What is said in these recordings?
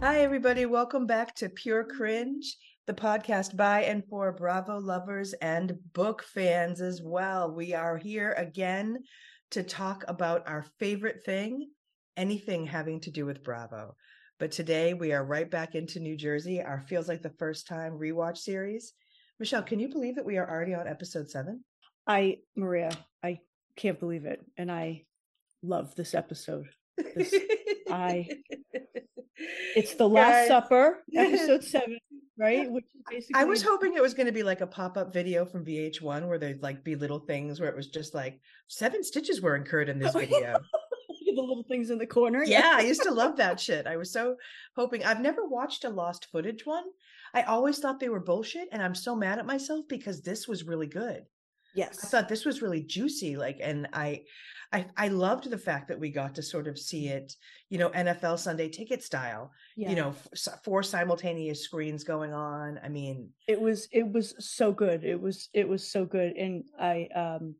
Hi, everybody. Welcome back to Pure Cringe, the podcast by and for Bravo lovers and book fans as well. We are here again to talk about our favorite thing, anything having to do with Bravo. But today we are right back into New Jersey, our feels like the first time rewatch series. Michelle, can you believe that we are already on episode seven? I, Maria, I can't believe it. And I love this episode. This, I, it's the Last Guys. Supper, episode seven, right? Which is basically. I was hoping it was going to be like a pop up video from VH1 where there'd like be little things where it was just like seven stitches were incurred in this video. the little things in the corner. yeah, I used to love that shit. I was so hoping. I've never watched a lost footage one. I always thought they were bullshit, and I'm so mad at myself because this was really good. Yes. I thought this was really juicy, like, and I, I, I loved the fact that we got to sort of see it, you know, NFL Sunday Ticket style. yeah. You know, f- four simultaneous screens going on. I mean, it was it was so good it was it was so good and i um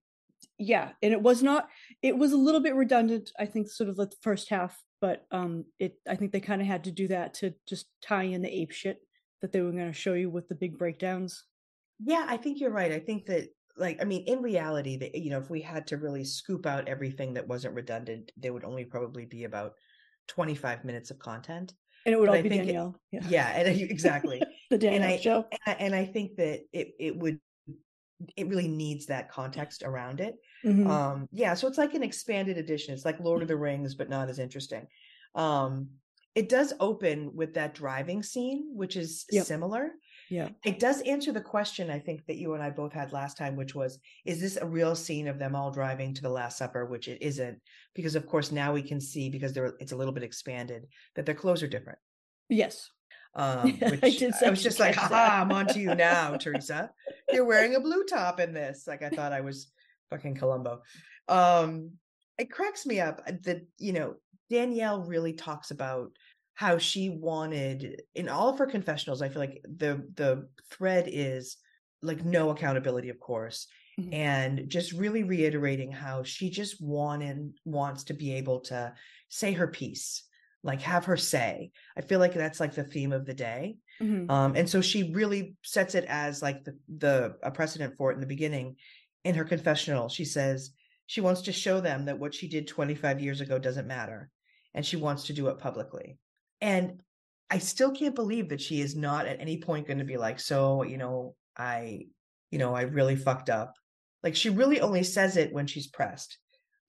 yeah and it was not it was a little bit redundant i think sort of the first half but um it i think they kind of had to do that to just tie in the ape shit that they were going to show you with the big breakdowns Yeah, I think you're right. I think that like I mean in reality that you know if we had to really scoop out everything that wasn't redundant, there would only probably be about 25 minutes of content. and it would But all I be think it- danielle yeah, Yeah, and exactly. the and danielle I show and I, and I think that it it would it really needs that context around it. Mhm. Um yeah, so it's like an expanded edition. It's like Lord of the Rings but not as interesting. Um it does open with that driving scene which is Yep. similar. Yeah It does answer the question I think that you and I both had last time, which was, is this a real scene of them all driving to the Last Supper? Which it isn't, because of course now we can see because they're it's a little bit expanded that their clothes are different. yes Um, I which did I, was just like, ha. I'm on to you now, Teresa. You're wearing a blue top in this. Like I thought I was fucking Columbo. Um, it cracks me up that you know Danielle really talks about how she wanted in all of her confessionals. I feel like the the thread is like no accountability, of course, Mhm. and just really reiterating how she just wanted wants to be able to say her piece, like have her say. I feel like that's like the theme of the day. Mhm. Um, and so she really sets it as like the the a precedent for it in the beginning. In her confessional, she says she wants to show them that what she did 25 years ago doesn't matter, and she wants to do it publicly. And I still can't believe that she is not at any point going to be like, so you know, I, you know, I really fucked up. Like she really only says it when she's pressed.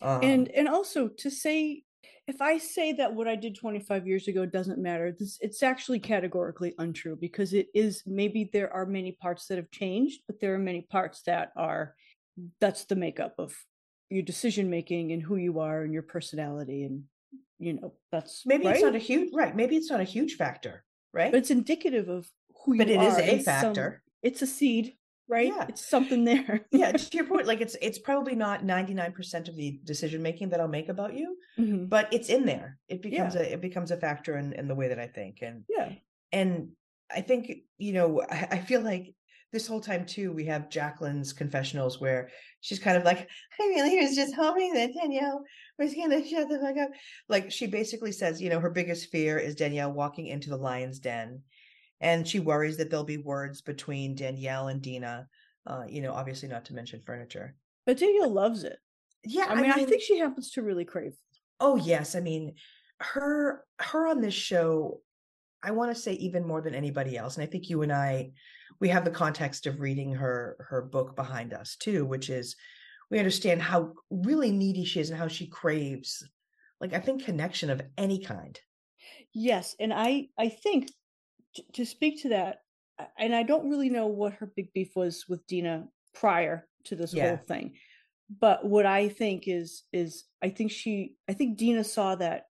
Um, and and also to say if i say that what i did 25 years ago doesn't matter this it's actually categorically untrue because it is maybe there are many parts that have changed but there are many parts that are that's the makeup of your decision making and who you are and your personality and you know that's maybe it's not a huge right. Maybe it's not a huge factor, right? but it's indicative of who But it is a some- factor. it's a seed right Yeah. it's something there yeah, to your point, like it's it's probably not 99% of the decision making that I'll make about you, Mhm. but it's in there. It becomes a it becomes a factor in, in the way that I think. And yeah and I think, you know, I, I feel like this whole time too, we have Jacqueline's confessionals where she's kind of like, I really was just hoping that Danielle shut the fuck up. Like she basically says, you know, her biggest fear is Danielle walking into the lion's den. And she worries that there'll be words between Danielle and Dina. Uh, you know, obviously not to mention furniture. but danielle loves it Yeah, i mean i think she happens to really crave Oh yes, I mean her her on this show I want to say even more than anybody else and I think you and I we have the context of reading her her book behind us too which is we understand how really needy she is and how she craves like I think connection of any kind. Yes, and I I think t- to speak to that, and I don't really know what her big beef was with Dina prior to this Yeah. whole thing, but what I think is is I think she I think Dina saw that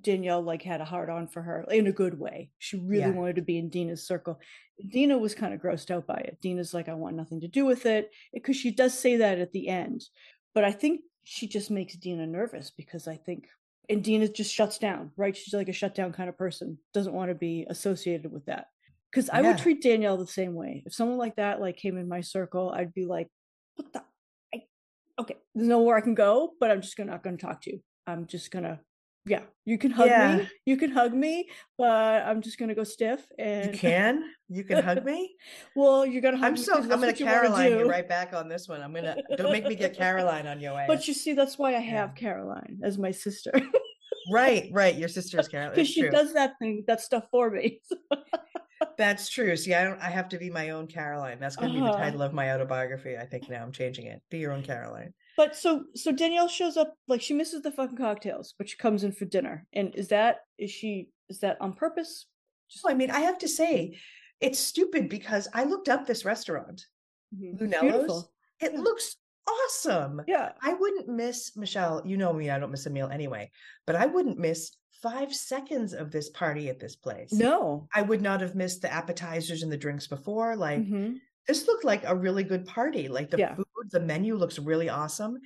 Danielle like had a hard on for her in a good way. She really Yeah. wanted to be in Dina's circle. Dina was kind of grossed out by it. Dina's like, I want nothing to do with it eh, because she does say that at the end, but I think she just makes Dina nervous because I think and Dina just shuts down, right? She's like a shutdown kind of person, doesn't want to be associated with that. Because I would treat Danielle the same way. If someone like that like came in my circle, I'd be like, "What the? I, okay, there's nowhere I can go, but I'm just gonna, not going to talk to you. I'm just gonna Yeah, you can hug Yeah. me. You can hug me, but I'm just gonna go stiff. And you can? You can hug me? well, you're gonna hug I'm me so I'm gonna you Caroline you do. right back on this one. I'm gonna don't make me get Caroline on your way. But you see, that's why I have Yeah. Caroline as my sister right, right. Your sister's Caroline. because she true. does that thing, that stuff for me. That's true. See, I don't I have to be my own Caroline. That's gonna be the Uh-huh. title of my autobiography. I think now I'm changing it. Be your own Caroline. But so so Danielle shows up like she misses the fucking cocktails, but she comes in for dinner. And is that is she is that on purpose? Just Well, I mean, I have to say, it's stupid because I looked up this restaurant, Mhm. Lunello's. It looks awesome. Yeah. I wouldn't miss Michelle. You know me, I don't miss a meal anyway, but I wouldn't miss five seconds of this party at this place. No. I would not have missed the appetizers and the drinks before. Like, Mhm. This looked like a really good party. Like, the Yeah. food, the menu looks really awesome.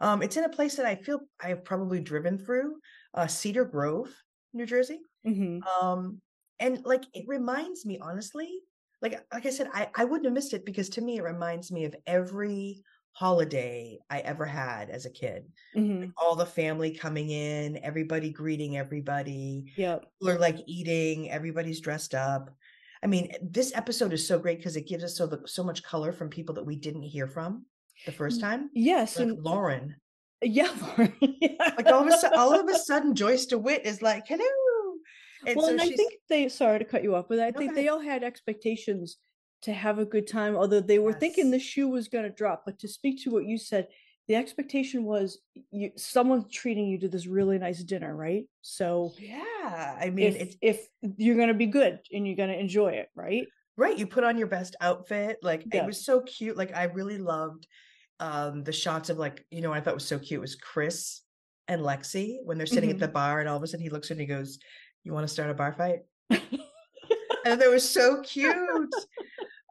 Um, it's in a place that I feel I've probably driven through, uh, Cedar Grove, New Jersey. Mhm. Um, and like it reminds me, honestly, like like I said, I, I wouldn't have missed it because to me it reminds me of every holiday I ever had as a kid. Mhm. All the family coming in, everybody greeting everybody, Yep. are like eating, everybody's dressed up. I mean, this episode is so great because it gives us so so much color from people that we didn't hear from the first mm, time. Yes, Like and Lauren. yeah, Lauren. yeah. Like all of a sudden, all of a sudden, Joyce DeWitt is like, "Hello," and well, so and I think they sorry to cut you off, but I No, think they all had expectations to have a good time, although they were thinking the shoe was going to drop. But to speak to what you said, the expectation was you someone's treating you to this really nice dinner, right? So yeah. I mean, if if you're going to be good and you're going to enjoy it, right? Right, you put on your best outfit. Like Yeah. it was so cute. Like I really loved um the shots of like, you know, I thought was so cute was Chris and Lexi when they're sitting Mhm. at the bar and all of a sudden he looks and he goes, You want to start a bar fight? And that was so cute.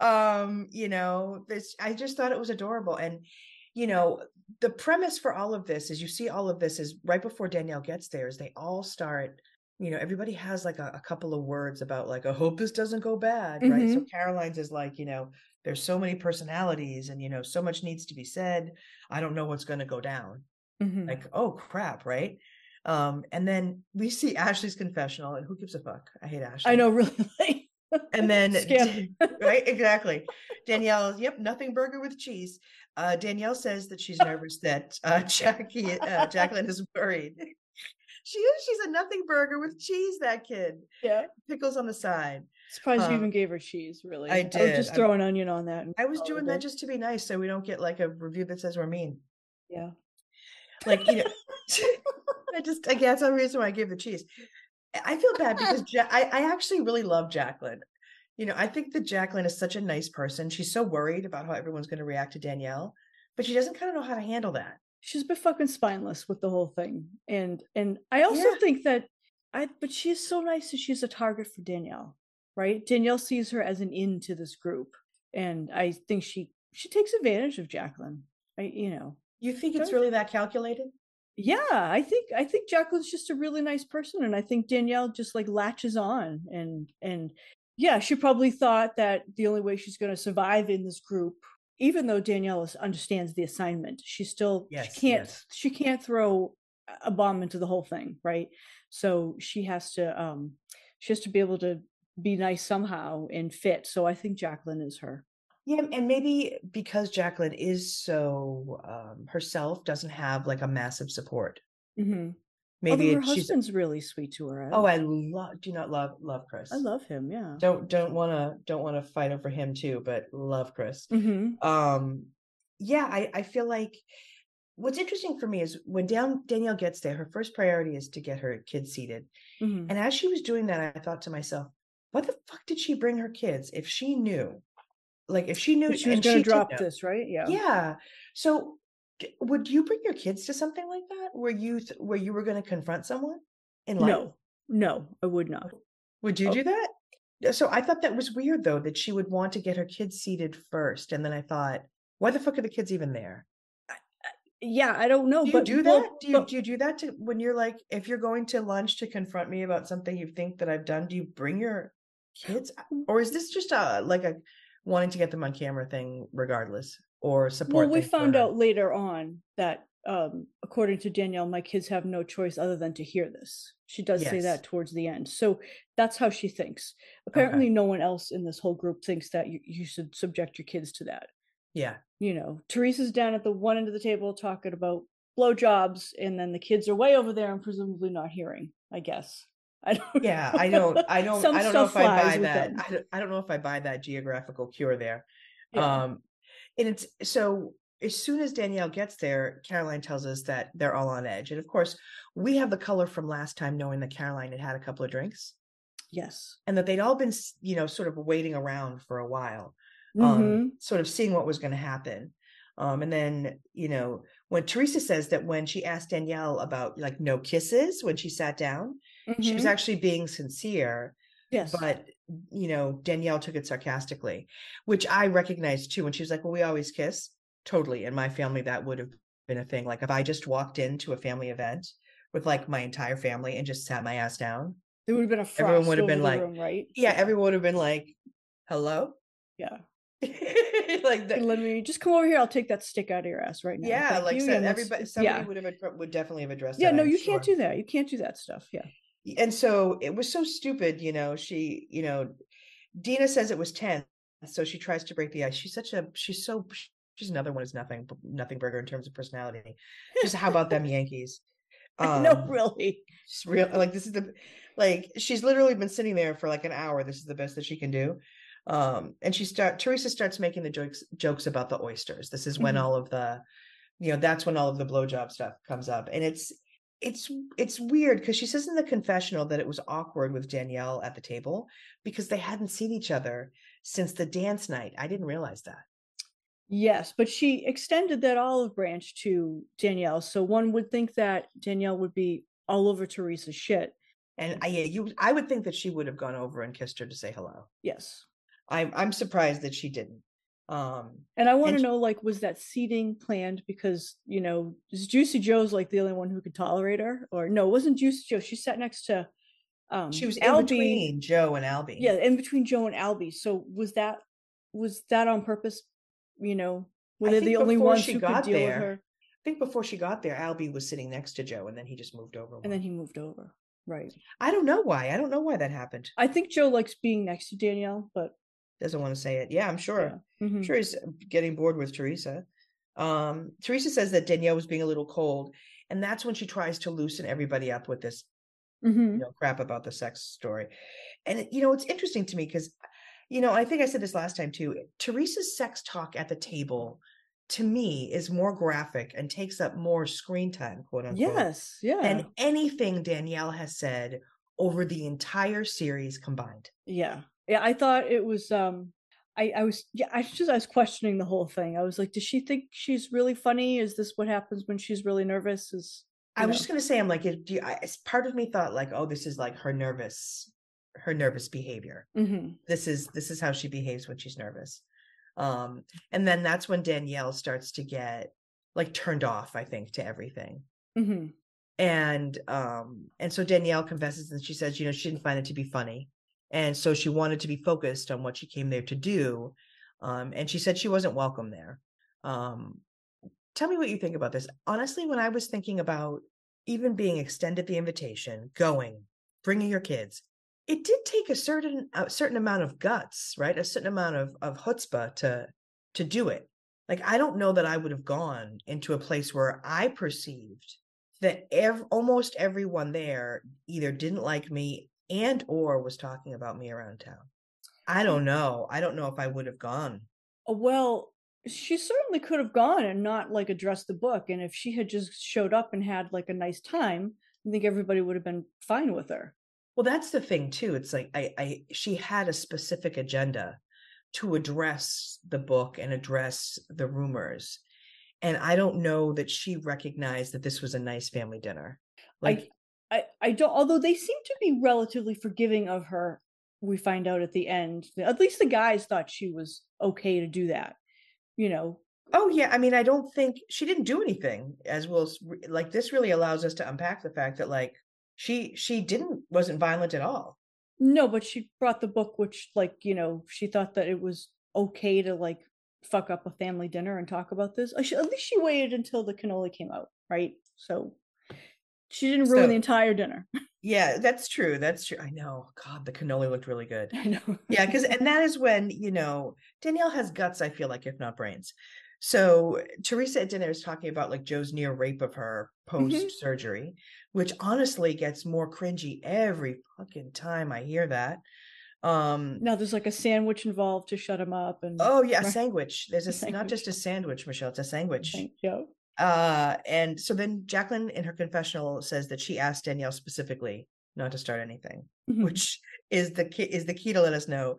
um, you know, this I just thought it was adorable. And you know, the premise for all of this is you see all of this is right before Danielle gets there, is they all start you know, everybody has like a, a couple of words about like, I hope this doesn't go bad, right? So Caroline's is like, you know, there's so many personalities and you know, so much needs to be said. I don't know what's going to go down. Mhm. Like, oh crap, right? Um, and then we see Ashley's confessional, and who gives a fuck? I hate Ashley. I know, really. And then, right, exactly. Danielle, yep, nothing burger with cheese. Uh, Danielle says that she's nervous that uh, Jackie, uh, Jacqueline is worried. she is. She's a nothing burger with cheese. That kid, yeah. pickles on the side. Surprised Um, you even gave her cheese, really. I did. just I- throw an onion on that. I was doing that just to be nice, so we don't get like a review that says we're mean. Yeah. Like you know, I just I guess that's the reason why I gave the cheese. I feel bad because ja- I I actually really love Jacqueline. You know, I think that Jacqueline is such a nice person. She's so worried about how everyone's going to react to Danielle, but she doesn't kind of know how to handle that. she's a bit fucking spineless with the whole thing and and i also Yeah. think that i but she's so nice that she's a target for danielle right danielle sees her as an in to this group and i think she she takes advantage of jacqueline i you know You think it's really that calculated? yeah i think i think jacqueline's just a really nice person and i think danielle just like latches on and and yeah she probably thought that the only way she's going to survive in this group even though danielle understands the assignment she still Yes, she can't yes. she can't throw a bomb into the whole thing right so she has to um she has to be able to be nice somehow and fit so i think jacqueline is her Yeah, and maybe because Jacqueline is so um, herself, doesn't have like a massive support. mm-hmm. Maybe her it- husband's really sweet to her I, Oh, I love. Do not love love Chris. I love him yeah Don't don't want to don't want to fight over him too, but love Chris. mm-hmm. um yeah i i feel like what's interesting for me is when Dan, danielle gets there her first priority is to get her kids seated Mm-hmm. and as she was doing that i thought to myself what the fuck did she bring her kids if she knew like if she knew she was going to drop this, right? Yeah. yeah so would you bring your kids to something like that where you th- where you were going to confront someone in life No, no, I would not. Oh, would you Oh. do that so i thought that was weird though that she would want to get her kids seated first and then i thought why the fuck are the kids even there Yeah, I don't know. do you but do well, that? do you but- do you do that to when you're like if you're going to lunch to confront me about something you think that I've done? Do you bring your kids, or is this just a like a wanting to get them on camera thing, regardless, or support? well, we found out later on that um, according to Danielle, my kids have no choice other than to hear this. She does say that towards the end. So that's how she thinks. Apparently, no one else in this whole group thinks that you, you should subject your kids to that. Yeah. You know, Teresa's down at the one end of the table talking about blowjobs, and then the kids are way over there and presumably not hearing, I guess. I don't Yeah, I don't I don't I don't know if I buy that. I don't, I don't know if I buy that geographical cure there. Yeah. Um and it's so as soon as Danielle gets there, Caroline tells us that they're all on edge. And of course, we have the color from last time knowing that Caroline had had a couple of drinks yes. and that they'd all been, you know, sort of waiting around for a while. Mhm. um, sort of seeing what was going to happen. Um, and then, you know, when Teresa says that when she asked Danielle about like no kisses when she sat down, she was Mhm. actually being sincere, yes. but you know, Danielle took it sarcastically, which I recognized too. When she was like, Well, we always kiss. Totally. In my family, that would have been a thing. Like if I just walked into a family event with like my entire family and just sat my ass down, there would have been a everyone would have been like, room, right? yeah, everyone would have been like, Hello? yeah. like that. Let me just come over here. I'll take that stick out of your ass right now. Yeah, Thank like said, everybody, somebody yeah. would have would definitely have addressed. Yeah, no, I'm you can't do that. You can't do that stuff. Yeah. And so it was so stupid, you know. She, you know, Dina says it was tense, so she tries to break the ice. She's such a, she's so, she's another one who's nothing, nothing burger in terms of personality. Just how about them Yankees? no, Um, really. She's real like this is the like she's literally been sitting there for like an hour. This is the best that she can do. Um, and she start Teresa starts making the jokes jokes about the oysters. This is when Mhm. all of the, you know, that's when all of the blowjob stuff comes up. And it's it's it's weird because she says in the confessional that it was awkward with Danielle at the table because they hadn't seen each other since the dance night. I didn't realize that. Yes, but she extended that olive branch to Danielle. So one would think that Danielle would be all over Teresa's shit. And I yeah, you I would think that she would have gone over and kissed her to say hello. Yes. I'm I'm surprised that she didn't. Um And I want to know, like, was that seating planned because you know is Juicy Joe's like the only one who could tolerate her, or no? It wasn't Juicy Joe? She sat next to um, she was in Albie. between Joe and Albie. Yeah, in between Joe and Albie. So was that was that on purpose? You know, were they the only ones she who could got deal with there, her? I think before she got there, Albie was sitting next to Joe, and then he just moved over. And one. then he moved over. Right. I don't know why. I don't know why that happened. I think Joe likes being next to Danielle, but Doesn't want to say it. Yeah, I'm sure. yeah. I'm Mhm. sure he's getting bored with Teresa. Um, Teresa says that Danielle was being a little cold, and that's when she tries to loosen everybody up with this Mhm. you know crap about the sex story. And you know, it's interesting to me because you know, I think I said this last time too. Teresa's sex talk at the table to me is more graphic and takes up more screen time, quote unquote. Yes. Yeah. than anything Danielle has said over the entire series combined. Yeah. Yeah. I thought it was um I, I was yeah, I just I was questioning the whole thing. I was like, does she think she's really funny? Is this what happens when she's really nervous? Is I was know. just gonna say, I'm like, if do you, I, part of me thought like, oh, this is like her nervous, her nervous behavior. Mhm. This is this is how she behaves when she's nervous. Um, and then that's when Danielle starts to get like turned off, I think, to everything. Mhm. and um and so danielle confesses and she says you know she didn't find it to be funny and so she wanted to be focused on what she came there to do um and she said she wasn't welcome there. Um tell me what you think about this. Honestly when i was thinking about even being extended the invitation going bringing your kids it did take a certain a certain amount of guts right? A certain amount of of chutzpah to to do it. Like i don't know that i would have gone into a place where i perceived that ev- almost everyone there either didn't like me and or was talking about me around town. I don't know. I don't know if I would have gone. Uh, Well, she certainly could have gone and not like addressed the book. And if she had just showed up and had like a nice time, I think everybody would have been fine with her. Well, that's the thing too. It's like I, I she had a specific agenda to address the book and address the rumors. And I don't know that she recognized that this was a nice family dinner. Like I, I don't although they seem to be relatively forgiving of her we find out at the end at least the guys thought she was okay to do that you know Oh yeah, I mean, I don't think she didn't do anything. As we'll like, this really allows us to unpack the fact that like she she didn't wasn't violent at all. no but she brought the book which like you know she thought that it was okay to like fuck up a family dinner and talk about this. Uh, at least she waited until the cannoli came out, right? So she didn't ruin so, the entire dinner. Yeah, that's true. That's true. I know. God, the cannoli looked really good. I know. yeah, because and that is when you know Danielle has guts. I feel like, if not brains. So Teresa at dinner is talking about like Joe's near rape of her post surgery, mm-hmm. which honestly gets more cringy every fucking time I hear that. Um now there's like a sandwich involved to shut him up and oh yeah, sandwich. There's a, a sandwich. not just a sandwich, Michelle, it's a sandwich. Yeah. Uh and so then Jacqueline in her confessional says that she asked Danielle specifically not to start anything, mm-hmm. which is the key is the key to let us know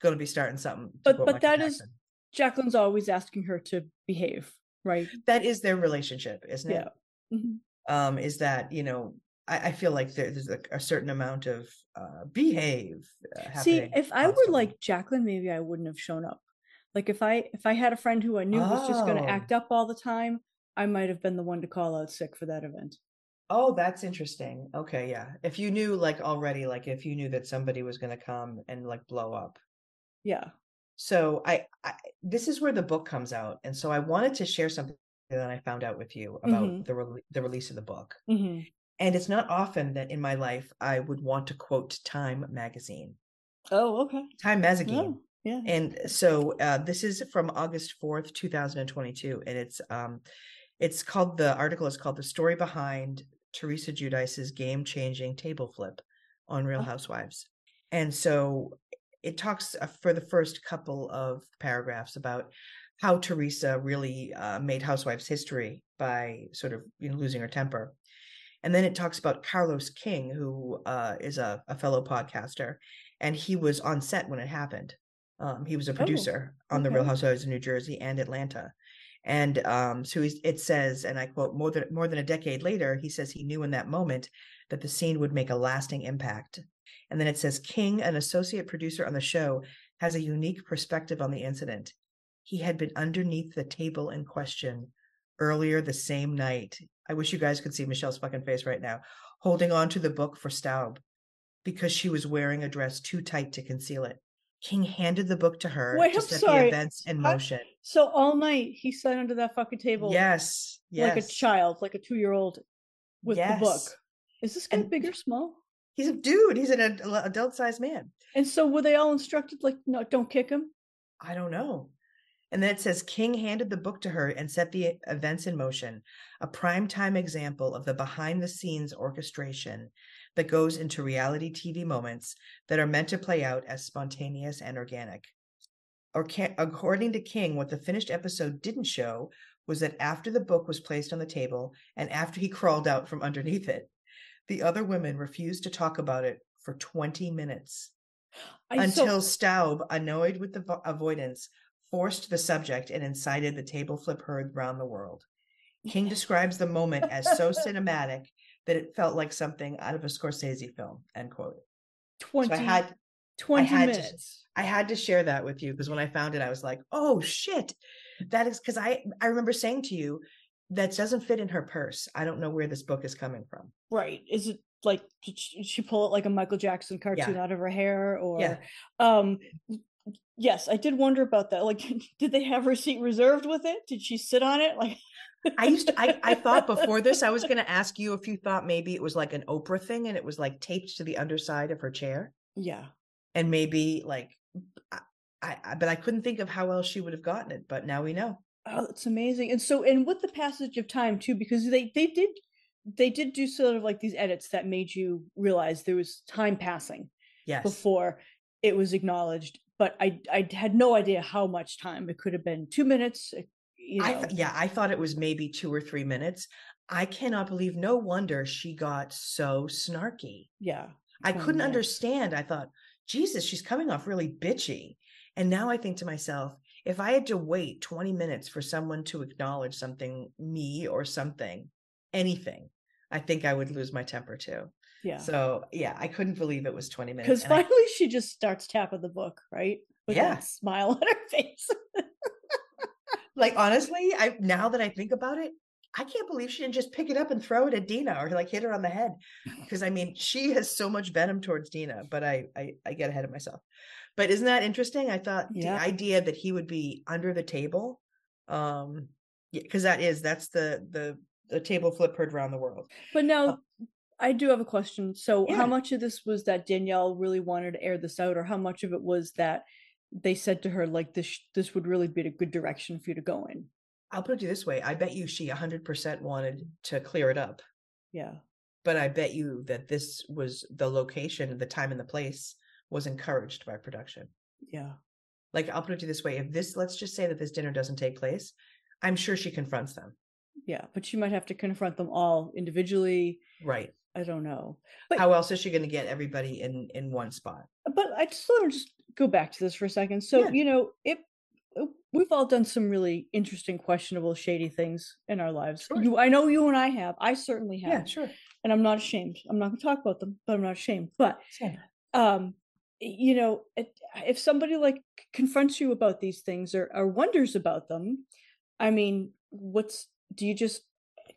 going to be starting something. But but Michael that Jackson. is Jacqueline's always asking her to behave, right? That is their relationship, isn't it? Mm-hmm. Um, is that you know I, I feel like there, there's a, a, certain amount of uh, behave. Uh, See, if I were like Jacqueline, maybe I wouldn't have shown up. Like if I if I had a friend who I knew oh. was just going to act up all the time, I might have been the one to call out sick for that event. Oh, that's interesting. Okay, yeah. If you knew like already, like if you knew that somebody was going to come and like blow up. Yeah. So I, I, this is where the book comes out, and so I wanted to share something that I found out with you about mm-hmm. the re- the release of the book. Mm-hmm. And it's not often that in my life I would want to quote Time magazine. Oh, okay. Time magazine. Oh, yeah. And so uh, this is from August fourth, two thousand and twenty-two, and it's um, it's called the article is called "The Story Behind Teresa Giudice's Game Changing Table Flip on Real oh. Housewives." And so it talks uh, for the first couple of paragraphs about how Teresa really uh, made Housewives history by sort of you know, losing her temper. And then it talks about Carlos King, who uh, is a, a, fellow podcaster, and he was on set when it happened. Um, he was a oh, producer oh, on the Real Housewives of New Jersey and Atlanta. And um, so it says, and I quote, more than more than a decade later, he says he knew in that moment that the scene would make a lasting impact. And then it says King, an associate producer on the show, has a unique perspective on the incident. He had been underneath the table in question earlier the same night. I wish you guys could see Michelle's fucking face right now, holding on to the book for Staub because she was wearing a dress too tight to conceal it. King handed the book to her Wait, to set sorry. the events in motion. So all night he sat under that fucking table. Yes. Yes. Like a child, like a two year old with yes. the book. Is this guy and big or small? He's a dude. He's an adult sized man. And so were they all instructed like, no, don't kick him? I don't know. And then it says King handed the book to her and set the events in motion, a prime time example of the behind the scenes orchestration that goes into reality TV moments that are meant to play out as spontaneous and organic. Or according to King, what the finished episode didn't show was that after the book was placed on the table and after he crawled out from underneath it, the other women refused to talk about it for 20 minutes I until so- Staub, annoyed with the vo- avoidance, forced the subject and incited the table flip heard round the world. King describes the moment as so cinematic that it felt like something out of a Scorsese film. End quote. 20, so I had 20 I had minutes. To, I had to share that with you because when I found it, I was like, oh shit. That is because I I remember saying to you, that doesn't fit in her purse. I don't know where this book is coming from. Right. Is it like did she pull it like a Michael Jackson cartoon yeah. out of her hair or yeah. um yes, I did wonder about that. Like did they have her seat reserved with it? Did she sit on it? Like I used to I, I thought before this I was gonna ask you if you thought maybe it was like an Oprah thing and it was like taped to the underside of her chair. Yeah. And maybe like I, I but I couldn't think of how else she would have gotten it, but now we know. Oh, it's amazing. And so, and with the passage of time too, because they they did they did do sort of like these edits that made you realize there was time passing. Yes. Before it was acknowledged, but I I had no idea how much time. It could have been two minutes. You know. I th- yeah, I thought it was maybe two or three minutes. I cannot believe. No wonder she got so snarky. Yeah. I oh, couldn't minutes. understand. I thought, Jesus, she's coming off really bitchy. And now I think to myself, if I had to wait 20 minutes for someone to acknowledge something, me or something, anything, I think I would lose my temper too. Yeah. So yeah, I couldn't believe it was 20 minutes. Because finally I, she just starts tapping the book, right? With yeah. smile on her face. Like honestly, I now that I think about it, I can't believe she didn't just pick it up and throw it at Dina or like hit her on the head. Because I mean, she has so much venom towards Dina, but I, I I get ahead of myself. But isn't that interesting? I thought Yeah. the idea that he would be under the table, um, because that is that's the the the table flip heard around the world. But now I do have a question. So, Yeah. how much of this was that Danielle really wanted to air this out, or how much of it was that they said to her like this this would really be a good direction for you to go in? I'll put it this way: I bet you she 100% wanted to clear it up, Yeah. but I bet you that this was the location, the time, and the place was encouraged by production. Yeah. Like I'll put it this way: if this, let's just say that this dinner doesn't take place, I'm sure she confronts them. Yeah. But she might have to confront them all individually. Right. I don't know. But How else is she going to get everybody in in one spot? but I just want to just go back to this for a second. So, Yeah. you know, it uh, we've all done some really interesting, questionable, shady things in our lives. Sure. You I know you and I have. I certainly have. Yeah, sure. And I'm not ashamed. I'm not gonna talk about them, but I'm not ashamed. But um you know it, if somebody like confronts you about these things or, or wonders about them i mean what's do you just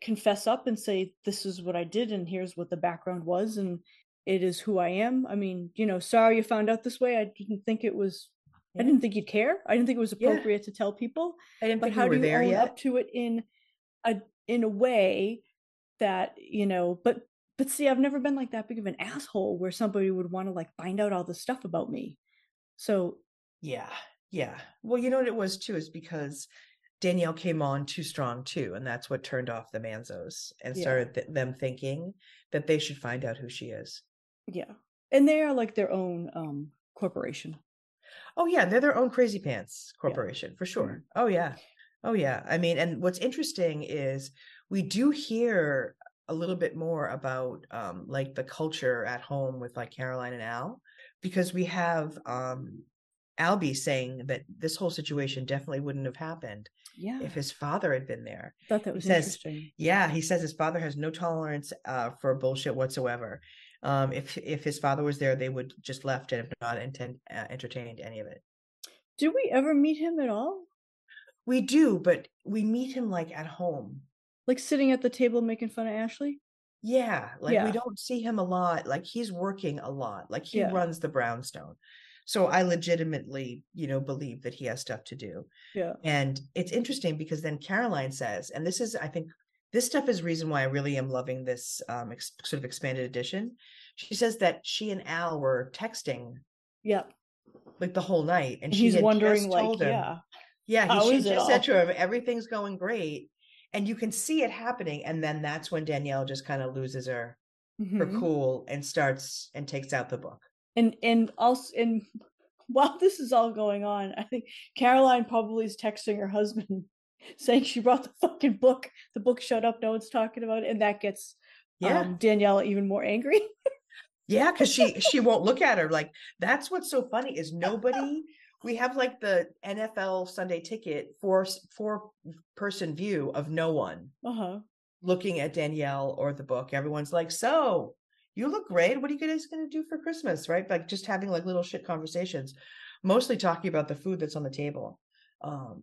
confess up and say this is what i did and here's what the background was and it is who i am i mean you know sorry you found out this way i didn't think it was i didn't think you'd care i didn't think it was Yeah. appropriate to tell people I didn't but think how do you own yet. up to it in a in a way that you know but but see i've never been like that big of an asshole where somebody would want to like find out all the stuff about me so Yeah, yeah. Well, you know what it was too is because Danielle came on too strong too, and that's what turned off the Manzos and Yeah. started th- them thinking that they should find out who she is. Yeah and they are like their own um corporation Oh yeah, they're their own crazy pants corporation for sure. Oh yeah. Oh yeah. I mean, and what's interesting is we do hear a little bit more about um like the culture at home with like Caroline and Al because we have um Albie saying that this whole situation definitely wouldn't have happened yeah if his father had been there. i thought that was says- interesting Yeah, he says his father has no tolerance uh, for bullshit whatsoever. Um, if if his father was there, they would just left and have not intend, uh, entertained any of it. do we ever meet him at all We do, but we meet him like at home. like sitting at the table making fun of ashley Yeah, like Yeah. we don't see him a lot. Like he's working a lot. Like he Yeah. runs the brownstone. So I legitimately, you know, believe that he has stuff to do. yeah And it's interesting because then Caroline says, and this is, I think, this stuff is reason why I really am loving this um, ex- sort of expanded edition. She says that she and Al were texting yeah like the whole night, and and she he's wondering like him, yeah yeah, he she just said to her, everything's going great, and you can see it happening, and then that's when Danielle just kind of loses her her Mhm. cool and starts and takes out the book. and and also and while this is all going on i think caroline probably is texting her husband saying she brought the fucking book the book showed up no one's talking about it and that gets Yeah, um, danielle even more angry yeah, because she she won't look at her. Like that's what's so funny is nobody. We have like the NFL Sunday Ticket four four person view of no one uh-huh looking at Danielle or the book. Everyone's like, "So you look great. What are you guys going to do for Christmas?" Right? Like just having like little shit conversations, mostly talking about the food that's on the table. Um,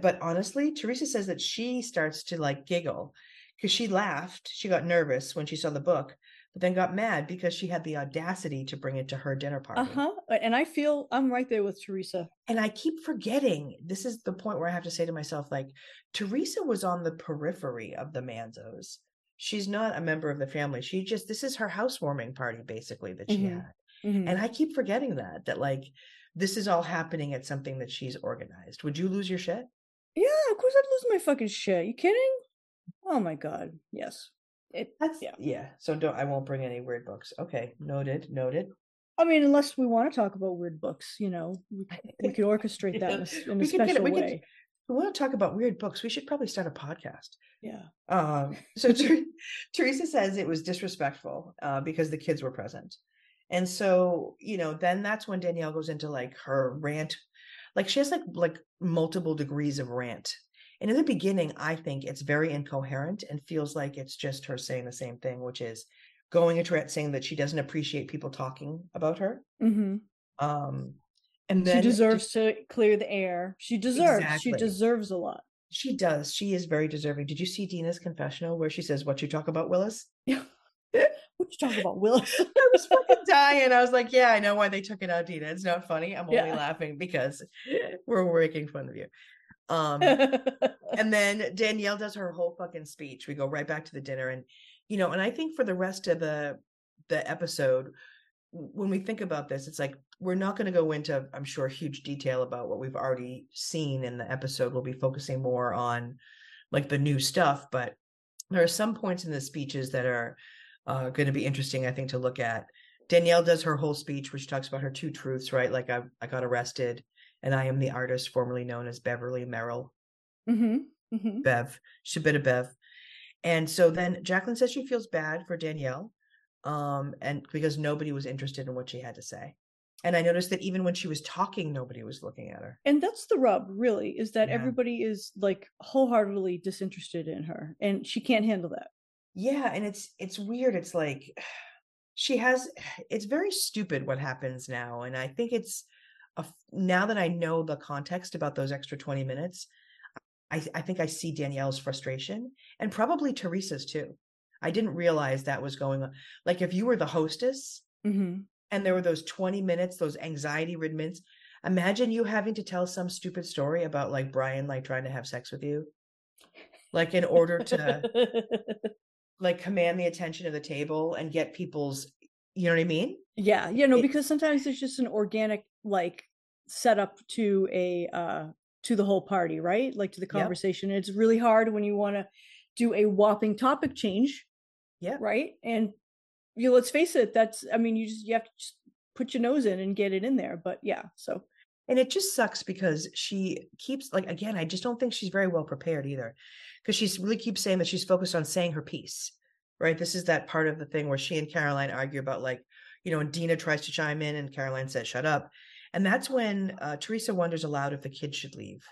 but honestly, Teresa says that she starts to like giggle because she laughed. She got nervous when she saw the book, but then got mad because she had the audacity to bring it to her dinner party. uh-huh and i feel i'm right there with teresa And I keep forgetting. This is the point where I have to say to myself, like, Teresa was on the periphery of the Manzos. She's not a member of the family. She just this is her housewarming party, basically, that she Mhm. had. Mhm. And I keep forgetting that, that like this is all happening at something that she's organized. Would you lose your shit? Yeah of course i'd lose my fucking shit you kidding oh my god yes it That's yeah yeah. So don't I won't bring any weird books. Okay, noted, noted. i mean unless we want to talk about weird books you know we, we could orchestrate that in a, in a We get it- special we could- way We want to talk about weird books. We should probably start a podcast. yeah Um, so Ter- Teresa says it was disrespectful uh, because the kids were present. And so, you know, then that's when Danielle goes into like her rant. Like she has like like multiple degrees of rant. And in the beginning, I think it's very incoherent and feels like it's just her saying the same thing, which is going into rant saying that she doesn't appreciate people talking about her. hmm Um, and she then deserves to clear the air. She deserves. She deserves a lot. She does. She is very deserving. Did you see Dina's confessional where she says, What you talk about, Willis? Yeah. what you talking about, Willis? I was fucking dying. I was like, Yeah, I know why they took it out, Dina. It's not funny. I'm only Yeah. laughing because we're making fun of you. Um, and then Danielle does her whole fucking speech. We go right back to the dinner, and you know, and I think for the rest of the the episode, when we think about this, it's like we're not going to go into, I'm sure, huge detail about what we've already seen in the episode. We'll be focusing more on like the new stuff, but there are some points in the speeches that are uh, going to be interesting, I think, to look at. Danielle does her whole speech, which talks about her two truths, right? Like I, I got arrested, and I am the artist formerly known as Beverly Merrill. hmm hmm Bev. She's a bit of Bev. And so then Jacqueline says she feels bad for Danielle, um, and because nobody was interested in what she had to say. And I noticed that even when she was talking, nobody was looking at her. And that's the rub, really, is that Yeah. everybody is like wholeheartedly disinterested in her, and she can't handle that. Yeah, and it's it's weird. It's like she has it's very stupid what happens now. And I think it's a, now that I know the context about those extra 20 minutes, I, I think I see Danielle's frustration and probably Teresa's too. I didn't realize that was going on. Like if you were the hostess hmm and there were those 20 minutes, those anxiety ridden minutes, imagine you having to tell some stupid story about like Brian like trying to have sex with you. Like in order to like command the attention of the table and get people's you know what I mean? yeah, you know, It- because sometimes there's just an organic like setup to a uh to the whole party, right? Like to the Yep. conversation. It's really hard when you want to do a whopping topic change, Yeah. right? And you let's face it, that's I mean, you just you have to just put your nose in and get it in there. But yeah, so And it just sucks because she keeps like again, I just don't think she's very well prepared either. Because she's really keeps saying that she's focused on saying her piece. Right. This is that part of the thing where she and Caroline argue about like, you know, and Dina tries to chime in and Caroline says, shut up. And that's when uh, Teresa wonders aloud if the kids should leave.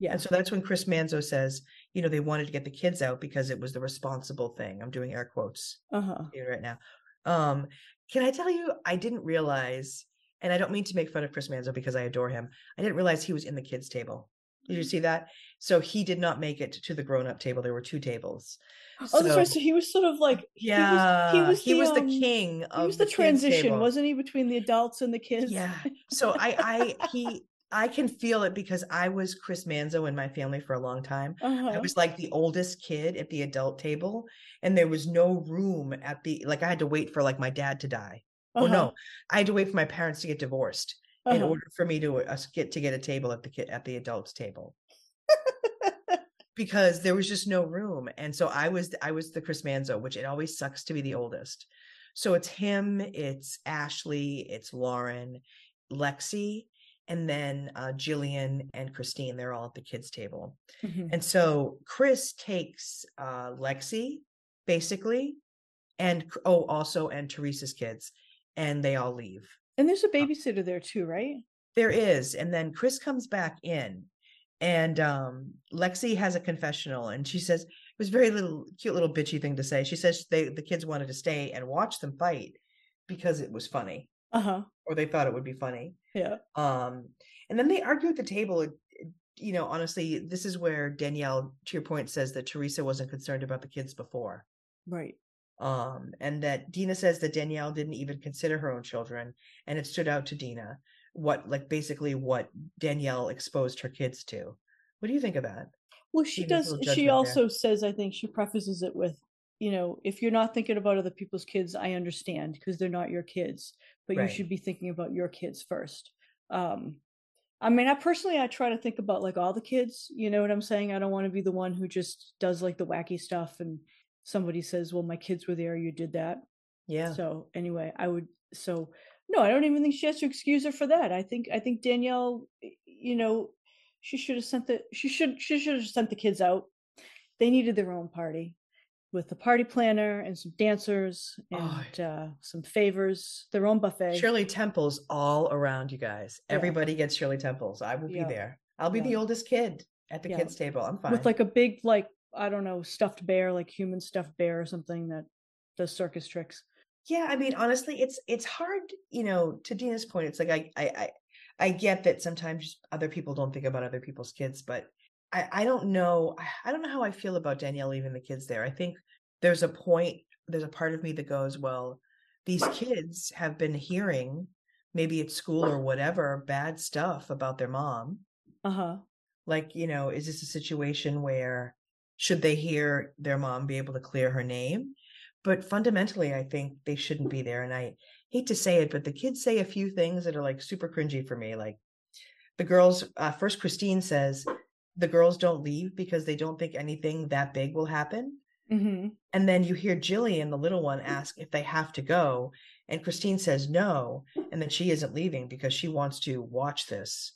yeah. And so that's when Chris Manzo says, you know, they wanted to get the kids out because it was the responsible thing. I'm doing air quotes. Uh-huh. right now. Um, can I tell you, I didn't realize, and I don't mean to make fun of Chris Manzo because I adore him. I didn't realize he was in the kids' table. Did you see that? So he did not make it to the grown-up table. There were two tables. Oh, that's right. So- So he was sort of like Yeah, he was he was the, um, king he of was the, kids' transition, wasn't he, between the adults and the kids? Yeah. So I, I, he, I can feel it because I was Chris Manzo in my family for a long time. Uh-huh. I was like the oldest kid at the adult table, and there was no room at the like. I had to wait for like my dad to die. Oh Uh-huh. no, I had to wait for my parents to get divorced in Uh-huh. order for me to uh, get to get a table at the kid at the adults table because there was just no room. And so I was I was the Chris Manzo, which it always sucks to be the oldest. So it's him, it's Ashley, it's Lauren, Lexi, and then uh, Jillian and Christine. They're all at the kids table. Mhm. And so Chris takes uh, Lexi, basically, and oh, also and Teresa's kids, and they all leave. And there's a babysitter there too, right? There is, and then Chris comes back in, and um, Lexi has a confessional, and she says it was a very little cute little bitchy thing to say. She says they the kids wanted to stay and watch them fight because it was funny, Uh-huh. or they thought it would be funny. Yeah. Um, and then they argue at the table. You know, honestly, this is where Danielle, to your point, says that Teresa wasn't concerned about the kids before. Right. Um, and that Dina says that Danielle didn't even consider her own children, and it stood out to Dina what, like, basically what Danielle exposed her kids to. What do you think of that? Well, she Dina's does. She judgment there. also says, I think she prefaces it with, you know, if you're not thinking about other people's kids, I understand because they're not your kids, but Right. you should be thinking about your kids first. Um, I mean, I personally, I try to think about like all the kids. You know what I'm saying? I don't want to be the one who just does like the wacky stuff and somebody says, "Well, my kids were there. You did that." Yeah. So anyway, I would so no, I don't even think she has to excuse her for that. I think I think Danielle, you know, she should have sent the she should she should have sent the kids out. They needed their own party with the party planner and some dancers Oh. and uh, some favors, their own buffet. Shirley Temples all around you guys. Yeah. Everybody gets Shirley Temples. I will Yeah. be there. I'll be the oldest kid at the Yeah. kids' table. I'm fine. with like a big like I don't know stuffed bear, like human stuffed bear or something that does circus tricks. yeah i mean honestly it's it's hard you know to dina's point it's like I, I i i get that sometimes other people don't think about other people's kids but I, I don't know. I don't know how I feel about Danielle leaving the kids there. I think there's a point, there's a part of me that goes, well, these kids have been hearing, maybe at school or whatever, bad stuff about their mom. Uh-huh. Like, you know, is this a situation where should they hear their mom be able to clear her name? But fundamentally, I think they shouldn't be there. And I hate to say it, but the kids say a few things that are like super cringy for me. Like the girls, uh, first Christine says, the girls don't leave because they don't think anything that big will happen. Mm-hmm. And then you hear Jillian, the little one, ask if they have to go. And Christine says no. And then she isn't leaving because she wants to watch this.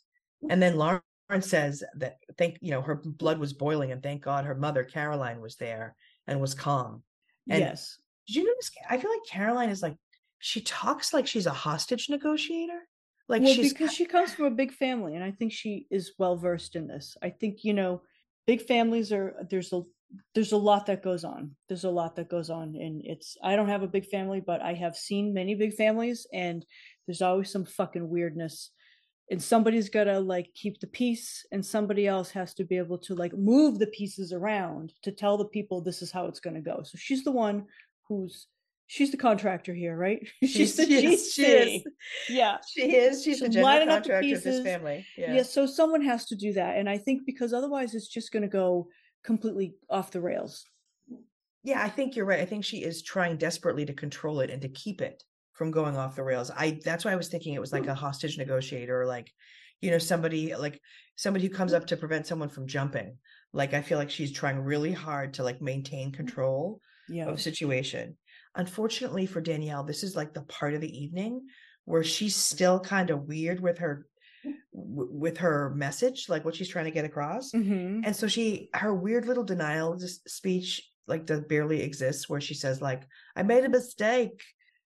And then Lauren says that thank you know her blood was boiling and thank God her mother Caroline was there and was calm. And yes. Did you notice? I feel like Caroline is like she talks like she's a hostage negotiator. Like well, she's because she comes from a big family, and I think she is well versed in this. I think you know, big families are there's a there's a lot that goes on. There's a lot that goes on, and it's I don't have a big family, but I have seen many big families, and there's always some fucking weirdness. And somebody's gotta like keep the peace, and somebody else has to be able to like move the pieces around to tell the people this is how it's gonna go. So she's the one who's she's the contractor here, right? She's, the she is, she is. Yeah. She is. She's the She's general lining up the contractor of this family. Yeah. Yeah. So someone has to do that. And I think because otherwise it's just gonna go completely off the rails. Yeah, I think you're right. I think she is trying desperately to control it and to keep it from going off the rails. I that's why I was thinking it was like a hostage negotiator or like, you know, somebody like somebody who comes up to prevent someone from jumping. Like I feel like she's trying really hard to like maintain control Yeah. of situation. Unfortunately for Danielle, this is like the part of the evening where she's still kind of weird with her w- with her message, like what she's trying to get across. hmm And so she her weird little denial speech like does barely exists where she says like I made a mistake.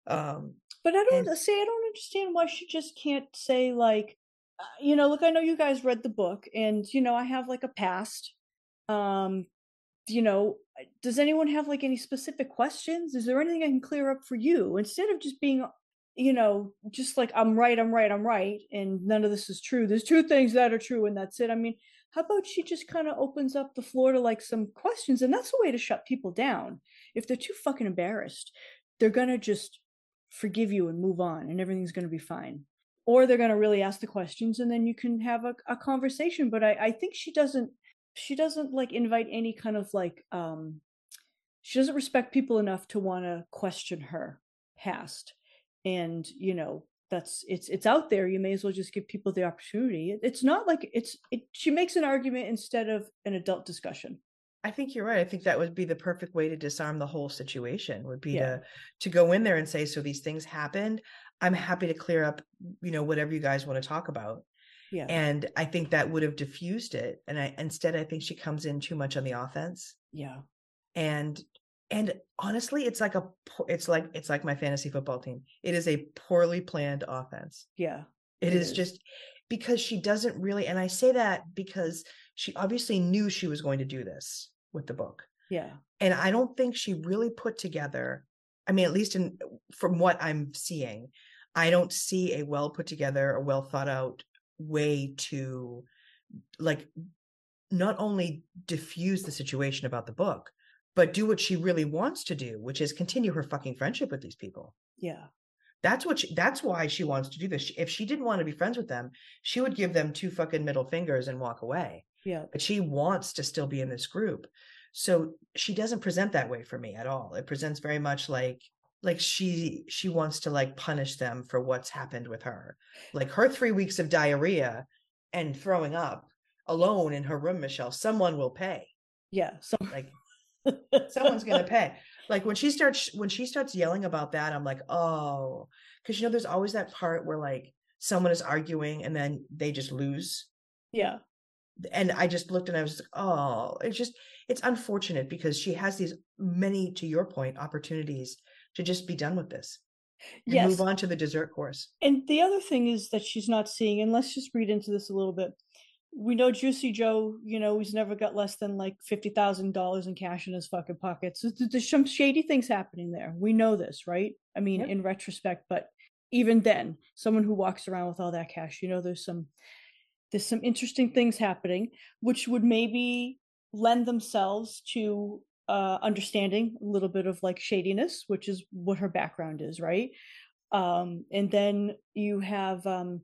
Um But I don't And- say I don't understand why she just can't say like, uh, you know, look, I know you guys read the book, and you know, I have like a past. Um, you know, does anyone have like any specific questions? Is there anything I can clear up for you instead of just being, you know, just like I'm right, I'm right, I'm right, and none of this is true. There's two things that are true, and that's it. I mean, how about she just kind of opens up the floor to like some questions, and that's a way to shut people down. If they're too fucking embarrassed, they're gonna just forgive you and move on and everything's going to be fine. Or they're going to really ask the questions and then you can have a, a conversation but I, I think she doesn't she doesn't like invite any kind of like um she doesn't respect people enough to want to question her past. And you know that's it's it's out there you may as well just give people the opportunity. It's not like it's it she makes an argument instead of an adult discussion I think you're right. I think that would be the perfect way to disarm the whole situation would be Yeah. to to go in there and say so these things happened. I'm happy to clear up, you know, whatever you guys want to talk about. yeah And I think that would have diffused it. And I instead I think she comes in too much on the offense. yeah and and honestly it's like a it's like it's like my fantasy football team it is a poorly planned offense yeah it It is, is. just because she doesn't really and i say that because she obviously knew she was going to do this with the book. Yeah. And i don't think she really put together i mean at least in from what i'm seeing i don't see a well put together a well thought out way to like not only diffuse the situation about the book but do what she really wants to do which is continue her fucking friendship with these people. Yeah. That's what she, that's why she wants to do this. If she didn't want to be friends with them she would give them two fucking middle fingers and walk away yeah. but she wants to still be in this group. So she doesn't present that way for me at all. It presents very much like like she she wants to like punish them for what's happened with her. Like her 3 weeks of diarrhea and throwing up alone in her room michelle someone will pay. Yeah so like someone's going to pay. Like when she starts when she starts yelling about that i'm like oh because you know there's always that part where like someone is arguing and then they just lose. Yeah and I just looked and I was like, oh, it's just it's unfortunate because she has these many, to your point, opportunities to just be done with this and yes move on to the dessert course. And the other thing is that she's not seeing, and let's just read into this a little bit. We know Juicy Joe, you know, he's never got less than like fifty thousand dollars in cash in his fucking pockets. So there's some shady things happening there. We know this, right? I mean, Yep. in retrospect, but even then, someone who walks around with all that cash, you know, there's some there's some interesting things happening, which would maybe lend themselves to uh, understanding a little bit of like shadiness, which is what her background is, right? Um, and then you have um,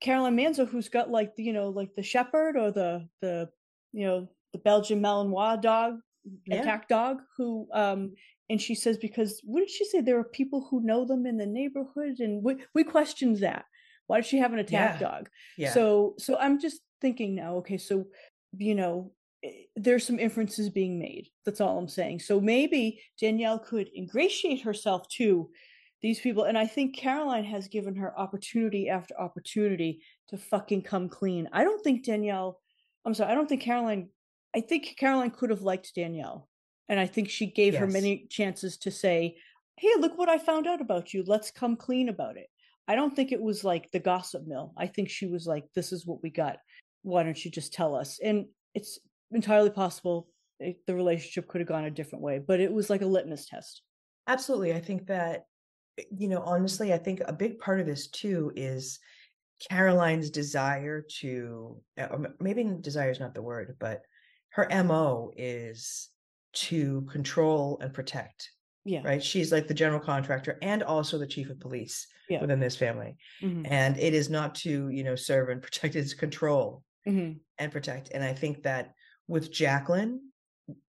Caroline Manzo, who's got like the, you know, like the shepherd or the the you know the Belgian Malinois dog, yeah. attack dog, who um, and she says because what did she say? There are people who know them in the neighborhood, and we we questioned that. Why does she have an attack yeah. dog? Yeah. So so I'm just thinking now. Okay, so you know eh, there's some inferences being made. That's all I'm saying. So maybe Danielle could ingratiate herself to these people. And I think Caroline has given her opportunity after opportunity to fucking come clean. I don't think Danielle, I'm sorry, I don't think Caroline, I think Caroline could have liked Danielle. And I think she gave yes. her many chances to say, hey, look what I found out about you. Let's come clean about it. I don't think it was like the gossip mill. I think she was like, this is what we got. Why don't you just tell us? And it's entirely possible it, the relationship could have gone a different way, but it was like a litmus test. Absolutely. I think that, eh, you know, honestly, I think a big part of this too is Caroline's desire to, eh, maybe desire is not the word, but her MO is to control and protect. Yeah. Right. She's like the general contractor and also the chief of police yeah. within this family. Mm-hmm. And it is not to, you know, serve and protect, it's control mm-hmm. and protect. And I think that with Jacqueline,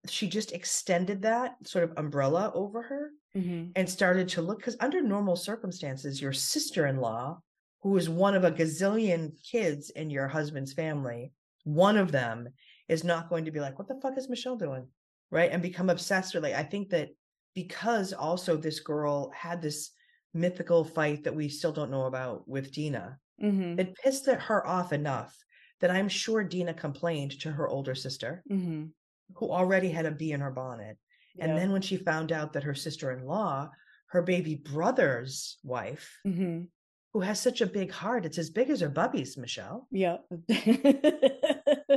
she just extended that sort of umbrella over her mm-hmm. and started to look because under normal circumstances, your sister-in-law, who is one of a gazillion kids in your husband's family, one of them is not going to be like, what the fuck is Michelle doing? right and become obsessed with like i think that because also this girl had this mythical fight that we still don't know about with dina mm-hmm. it pissed her off enough that i'm sure dina complained to her older sister mm-hmm. who already had a bee in her bonnet yeah. and then when she found out that her sister-in-law her baby brother's wife mm-hmm. who has such a big heart it's as big as her bubby's michelle yeah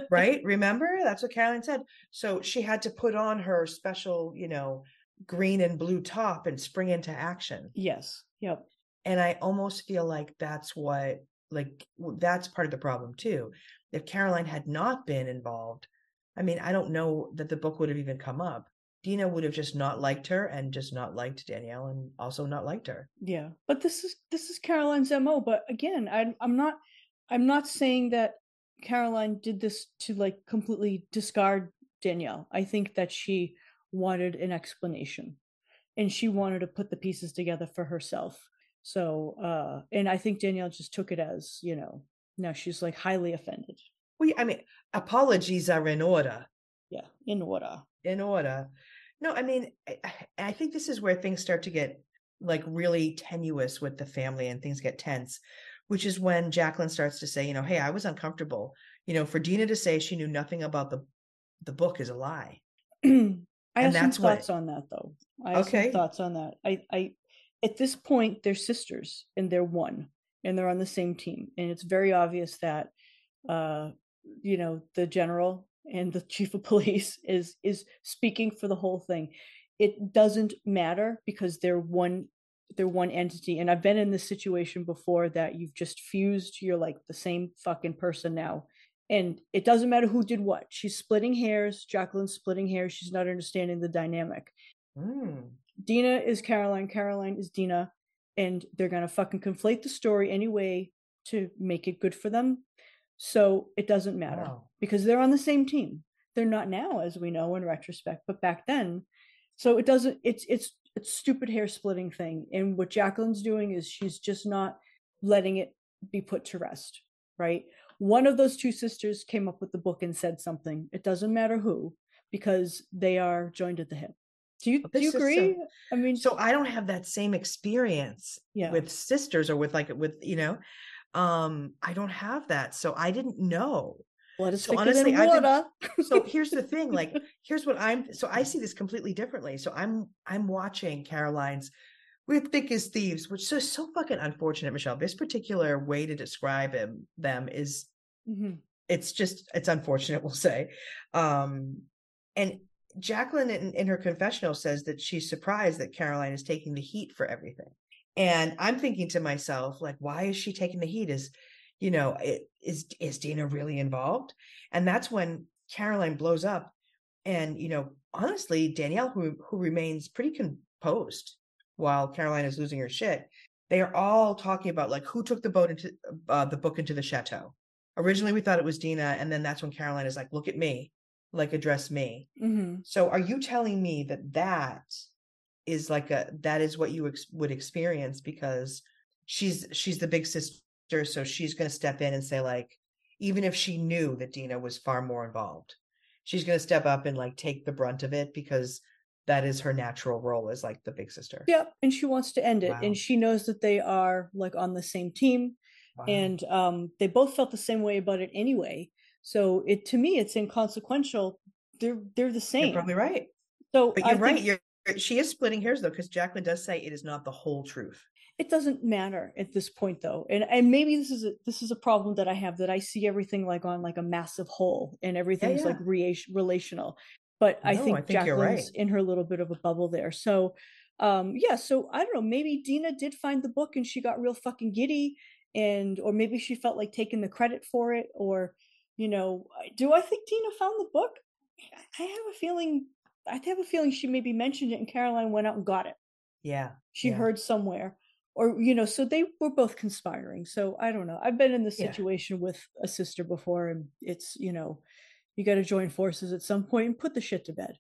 right? Remember? That's what Caroline said. So she had to put on her special, you know, green and blue top and spring into action. Yes. Yep. And I almost feel like that's what, like, that's part of the problem too. If Caroline had not been involved, I mean, I don't know that the book would have even come up. Dina would have just not liked her and just not liked Danielle and also not liked her. Yeah. But this is this is Caroline's MO. But again, I'm I'm not I'm not saying that Caroline did this to like completely discard Danielle. I think that she wanted an explanation and she wanted to put the pieces together for herself. So, uh, and I think Danielle just took it as, you know, now she's like highly offended. Well, I mean, apologies are in order. Yeah, in order. In order. No, I mean, I, I think this is where things start to get like really tenuous with the family and things get tense which is when Jacqueline starts to say, you know, hey, I was uncomfortable. You know, for Dina to say she knew nothing about the the book is a lie. I and have some thoughts what, on that though. I have okay. some thoughts on that. I, I at this point they're sisters and they're one and they're on the same team. And it's very obvious that uh, you know, the general and the chief of police is is speaking for the whole thing. It doesn't matter because they're one they're one entity and i've been in this situation before that you've just fused you're like the same fucking person now and it doesn't matter who did what. She's splitting hairs. Jacqueline's splitting hairs. She's not understanding the dynamic. Mm. dina is caroline. Caroline is dina. And they're gonna fucking conflate the story anyway to make it good for them. So it doesn't matter wow. because they're on the same team. They're not now as we know in retrospect but back then. So it doesn't it's it's it's stupid hair splitting thing. And what Jacqueline's doing is she's just not letting it be put to rest, right? One of those two sisters came up with the book and said something. It doesn't matter who, because they are joined at the hip. Do you, do you agree? I mean, so I don't have that same experience yeah. with sisters or with like with you know, um, I don't have that, so I didn't know. Let us so honestly, I so here's the thing, like here's what I'm so I see this completely differently. So I'm I'm watching Caroline's We're Thick as Thieves, which is so fucking unfortunate, Michelle. This particular way to describe him them is mm-hmm. it's just it's unfortunate, we'll say. Um and Jacqueline in, in her confessional says that she's surprised that Caroline is taking the heat for everything. And I'm thinking to myself, like, why is she taking the heat? Is you know, it, is is Dina really involved? And that's when Caroline blows up, and you know, honestly, Danielle, who who remains pretty composed while Caroline is losing her shit, they are all talking about like who took the boat into uh, the book into the chateau. Originally, we thought it was Dina, and then that's when Caroline is like, "Look at me, like address me." Mm-hmm. So, are you telling me that that is like a that is what you ex- would experience because she's she's the big sister, so she's going to step in and say like, even if she knew that Dina was far more involved, she's going to step up and like take the brunt of it because that is her natural role as like the big sister. Yep, and she wants to end it, Wow. and she knows that they are like on the same team, Wow. and um, they both felt the same way about it anyway. So it to me, it's inconsequential. They're they're the you're same. probably right. So But you're right. think You're she is splitting hairs though, because Jacqueline does say it is not the whole truth. it doesn't matter at this point though and and maybe this is a this is a problem that i have that i see everything like on like a massive whole and everything's yeah. like rea- relational but i think I think jacqueline's right. in her little bit of a bubble there so um yeah so i don't know maybe dina did find the book and she got real fucking giddy and or maybe she felt like taking the credit for it or you know do i think dina found the book i have a feeling i have a feeling she maybe mentioned it and caroline went out and got it Yeah. she yeah. heard somewhere or you know so they were both conspiring so i don't know i've been in this Yeah. situation with a sister before and it's you know you got to join forces at some point and put the shit to bed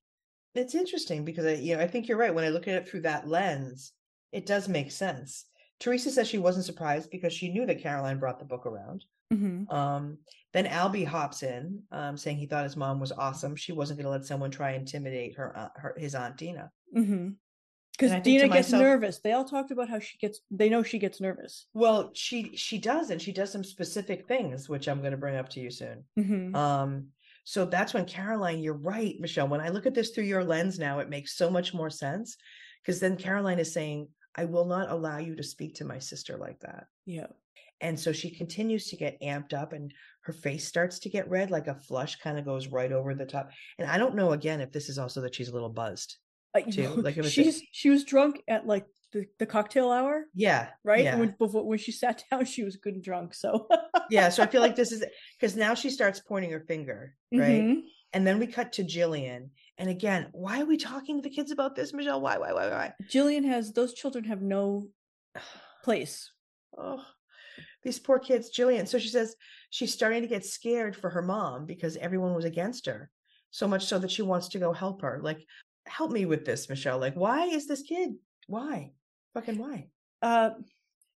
It's interesting because I, you know, I think you're right. When I look at it through that lens, it does make sense. Teresa says she wasn't surprised because she knew that Caroline brought the book around. mm-hmm. Um, then Albie hops in, um, saying he thought his mom was awesome. She wasn't going to let someone try intimidate her, aunt, her his aunt Dina. Mm-hmm. Because And I think to Dina gets myself- nervous. They all talked about how she gets. They know she gets nervous. Well, she she does, and she does some specific things, which I'm going to bring up to you soon. Mm-hmm. Um, so that's when Caroline, you're right, Michelle. When I look at this through your lens now, it makes so much more sense because then Caroline is saying, I will not allow you to speak to my sister like that. Yeah. And so she continues to get amped up and her face starts to get red, like a flush kind of goes right over the top. And I don't know again if this is also that she's a little buzzed. I- Too, like it was a- she's she was drunk at like the, the cocktail hour, Yeah. right? Yeah. When before when she sat down, she was good and drunk. So yeah. So I feel like this is because now she starts pointing her finger, right? Mhm. And then we cut to Jillian. And again, why are we talking to the kids about this, Michelle? Why, why, why, why? Jillian has those children have no place. Oh, these poor kids, Jillian. So she says she's starting to get scared for her mom because everyone was against her. So much so that she wants to go help her. Like, help me with this, Michelle. Like, why is this kid? Why? Fucking why? Uh,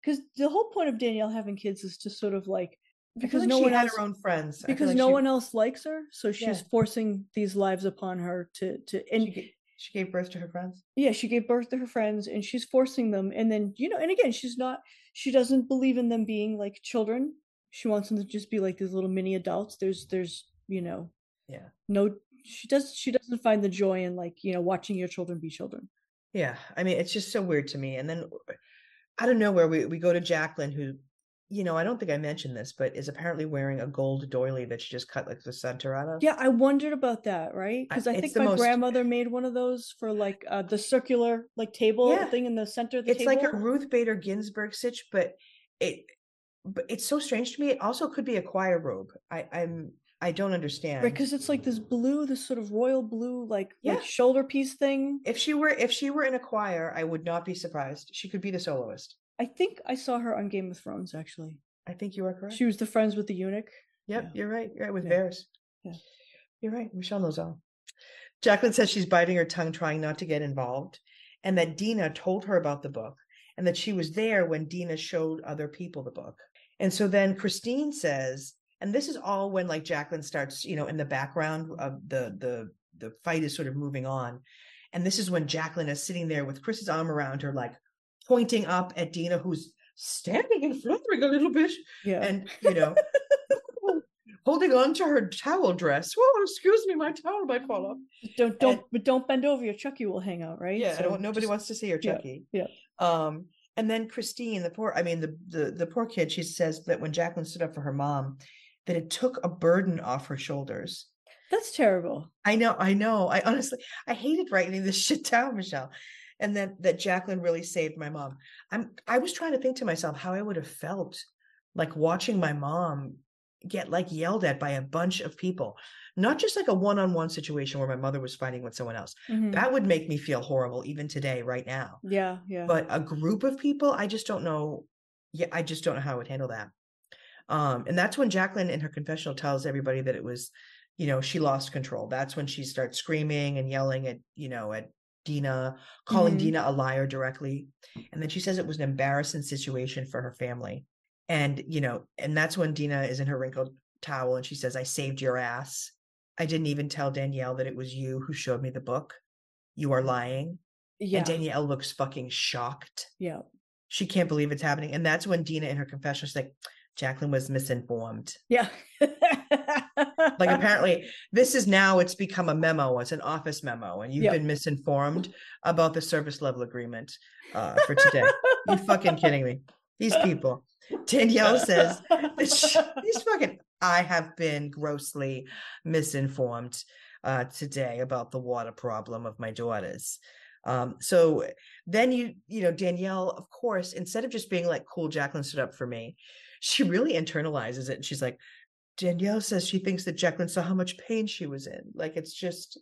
because the whole point of Danielle having kids is to sort of like because like no one else her own friends. Because like no she- one else likes her, so she's Yeah. forcing these lives upon her to to and She, she gave birth to her friends. yeah she gave birth to her friends and she's forcing them and then you know and again she's not she doesn't believe in them being like children she wants them to just be like these little mini adults there's there's you know Yeah. no she does she doesn't find the joy in like you know watching your children be children Yeah. I mean, it's just so weird to me. And then I don't know where we, we go to Jacqueline, who, you know, I don't think I mentioned this, but is apparently wearing a gold doily that she just cut like the center out of. yeah i wondered about that right because i, it's think my most- grandmother made one of those for like uh the circular like table Yeah. thing in the center of the it's table like a Ruth Bader Ginsburg stitch, but it but it's so strange to me. It also could be a choir robe. I, I'm I don't understand. because it's like this blue this sort of royal blue like Yeah. like shoulder piece thing if she were if she were in a choir, I would not be surprised. She could be the soloist. I think i saw her on game of thrones actually I think you are correct. she was the friends with the eunuch Yep, yeah. you're right. You're right with Yeah. Varys. Yeah. You're right. Michelle knows all. Jacqueline says she's biting her tongue, trying not to get involved, and that Dina told her about the book, and that she was there when Dina showed other people the book. And so then Christine says, and this is all when like Jacqueline starts, you know, in the background of the the the fight is sort of moving on, and this is when Jacqueline is sitting there with Chris's arm around her, like pointing up at Dina, who's standing and fluttering a little bit yeah. and you know holding on to her towel dress. Oh excuse me my towel might fall off. Don't don't and- but don't bend over. Your chucky will hang out right? Yeah I So don't, nobody just- wants to see yeah, chucky. yeah. um and then christine the poor i mean the, the the poor kid she says that when jacqueline stood up for her mom that it took a burden off her shoulders. That's terrible. I know i know. I honestly i hated writing this shit down michelle and then that jacqueline really saved my mom. I'm i was trying to think to myself how i would have felt like watching my mom get like yelled at by a bunch of people not just like a one-on-one situation where my mother was fighting with someone else. Mhm. that would make me feel horrible even today right now. Yeah, yeah. but a group of people i just don't know yeah i just don't know how i would handle that. Um and that's when jacqueline in her confessional tells everybody that it was you know she lost control. That's when she starts screaming and yelling at you know at dina calling Mhm. dina a liar directly and then she says it was an embarrassing situation for her family and you know and that's when dina is in her wrinkled towel and she says i saved your ass i didn't even tell danielle that it was you who showed me the book you are lying yeah, and Danielle looks fucking shocked. yeah. She can't believe it's happening. And that's when Dina, in her confession, she's like, Jacqueline was misinformed. Yeah. Like, apparently, this is now, it's become a memo. It's an office memo, and you've Yep. been misinformed about the service level agreement uh, for today. you fucking kidding me? These people. Danielle says, these fucking, I have been grossly misinformed uh, today about the water problem of my daughters. Um, so then you, you know, Danielle, of course, instead of just being like, cool, Jacqueline stood up for me, she really internalizes it. And she's like, Danielle says she thinks that Jacqueline saw how much pain she was in. Like, it's just,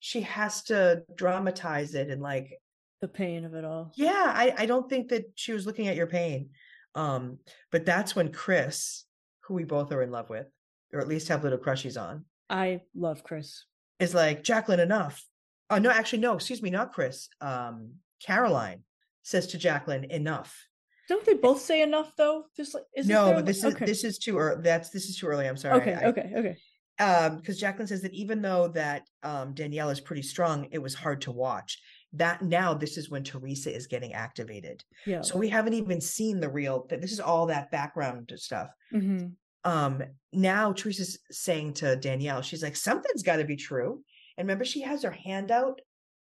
she has to dramatize it and like, the pain of it all. yeah, I, I don't think that she was looking at your pain. Um, but that's when Chris, who we both are in love with, or at least have little crushes on, I love Chris. is like, Jacqueline, enough. Oh, no, actually, no, excuse me, not Chris. Um, Caroline says to Jacqueline, enough. Don't they both say enough though? Just like no, but this is okay. this is too early. That's this is too early. I'm sorry. okay, I- okay, okay. um because jacqueline says that even though that um danielle is pretty strong it was hard to watch that now this is when teresa is getting activated Yeah. so we haven't even seen the real that this is all that background stuff hmm um now teresa's saying to danielle she's like something's got to be true and remember she has her hand out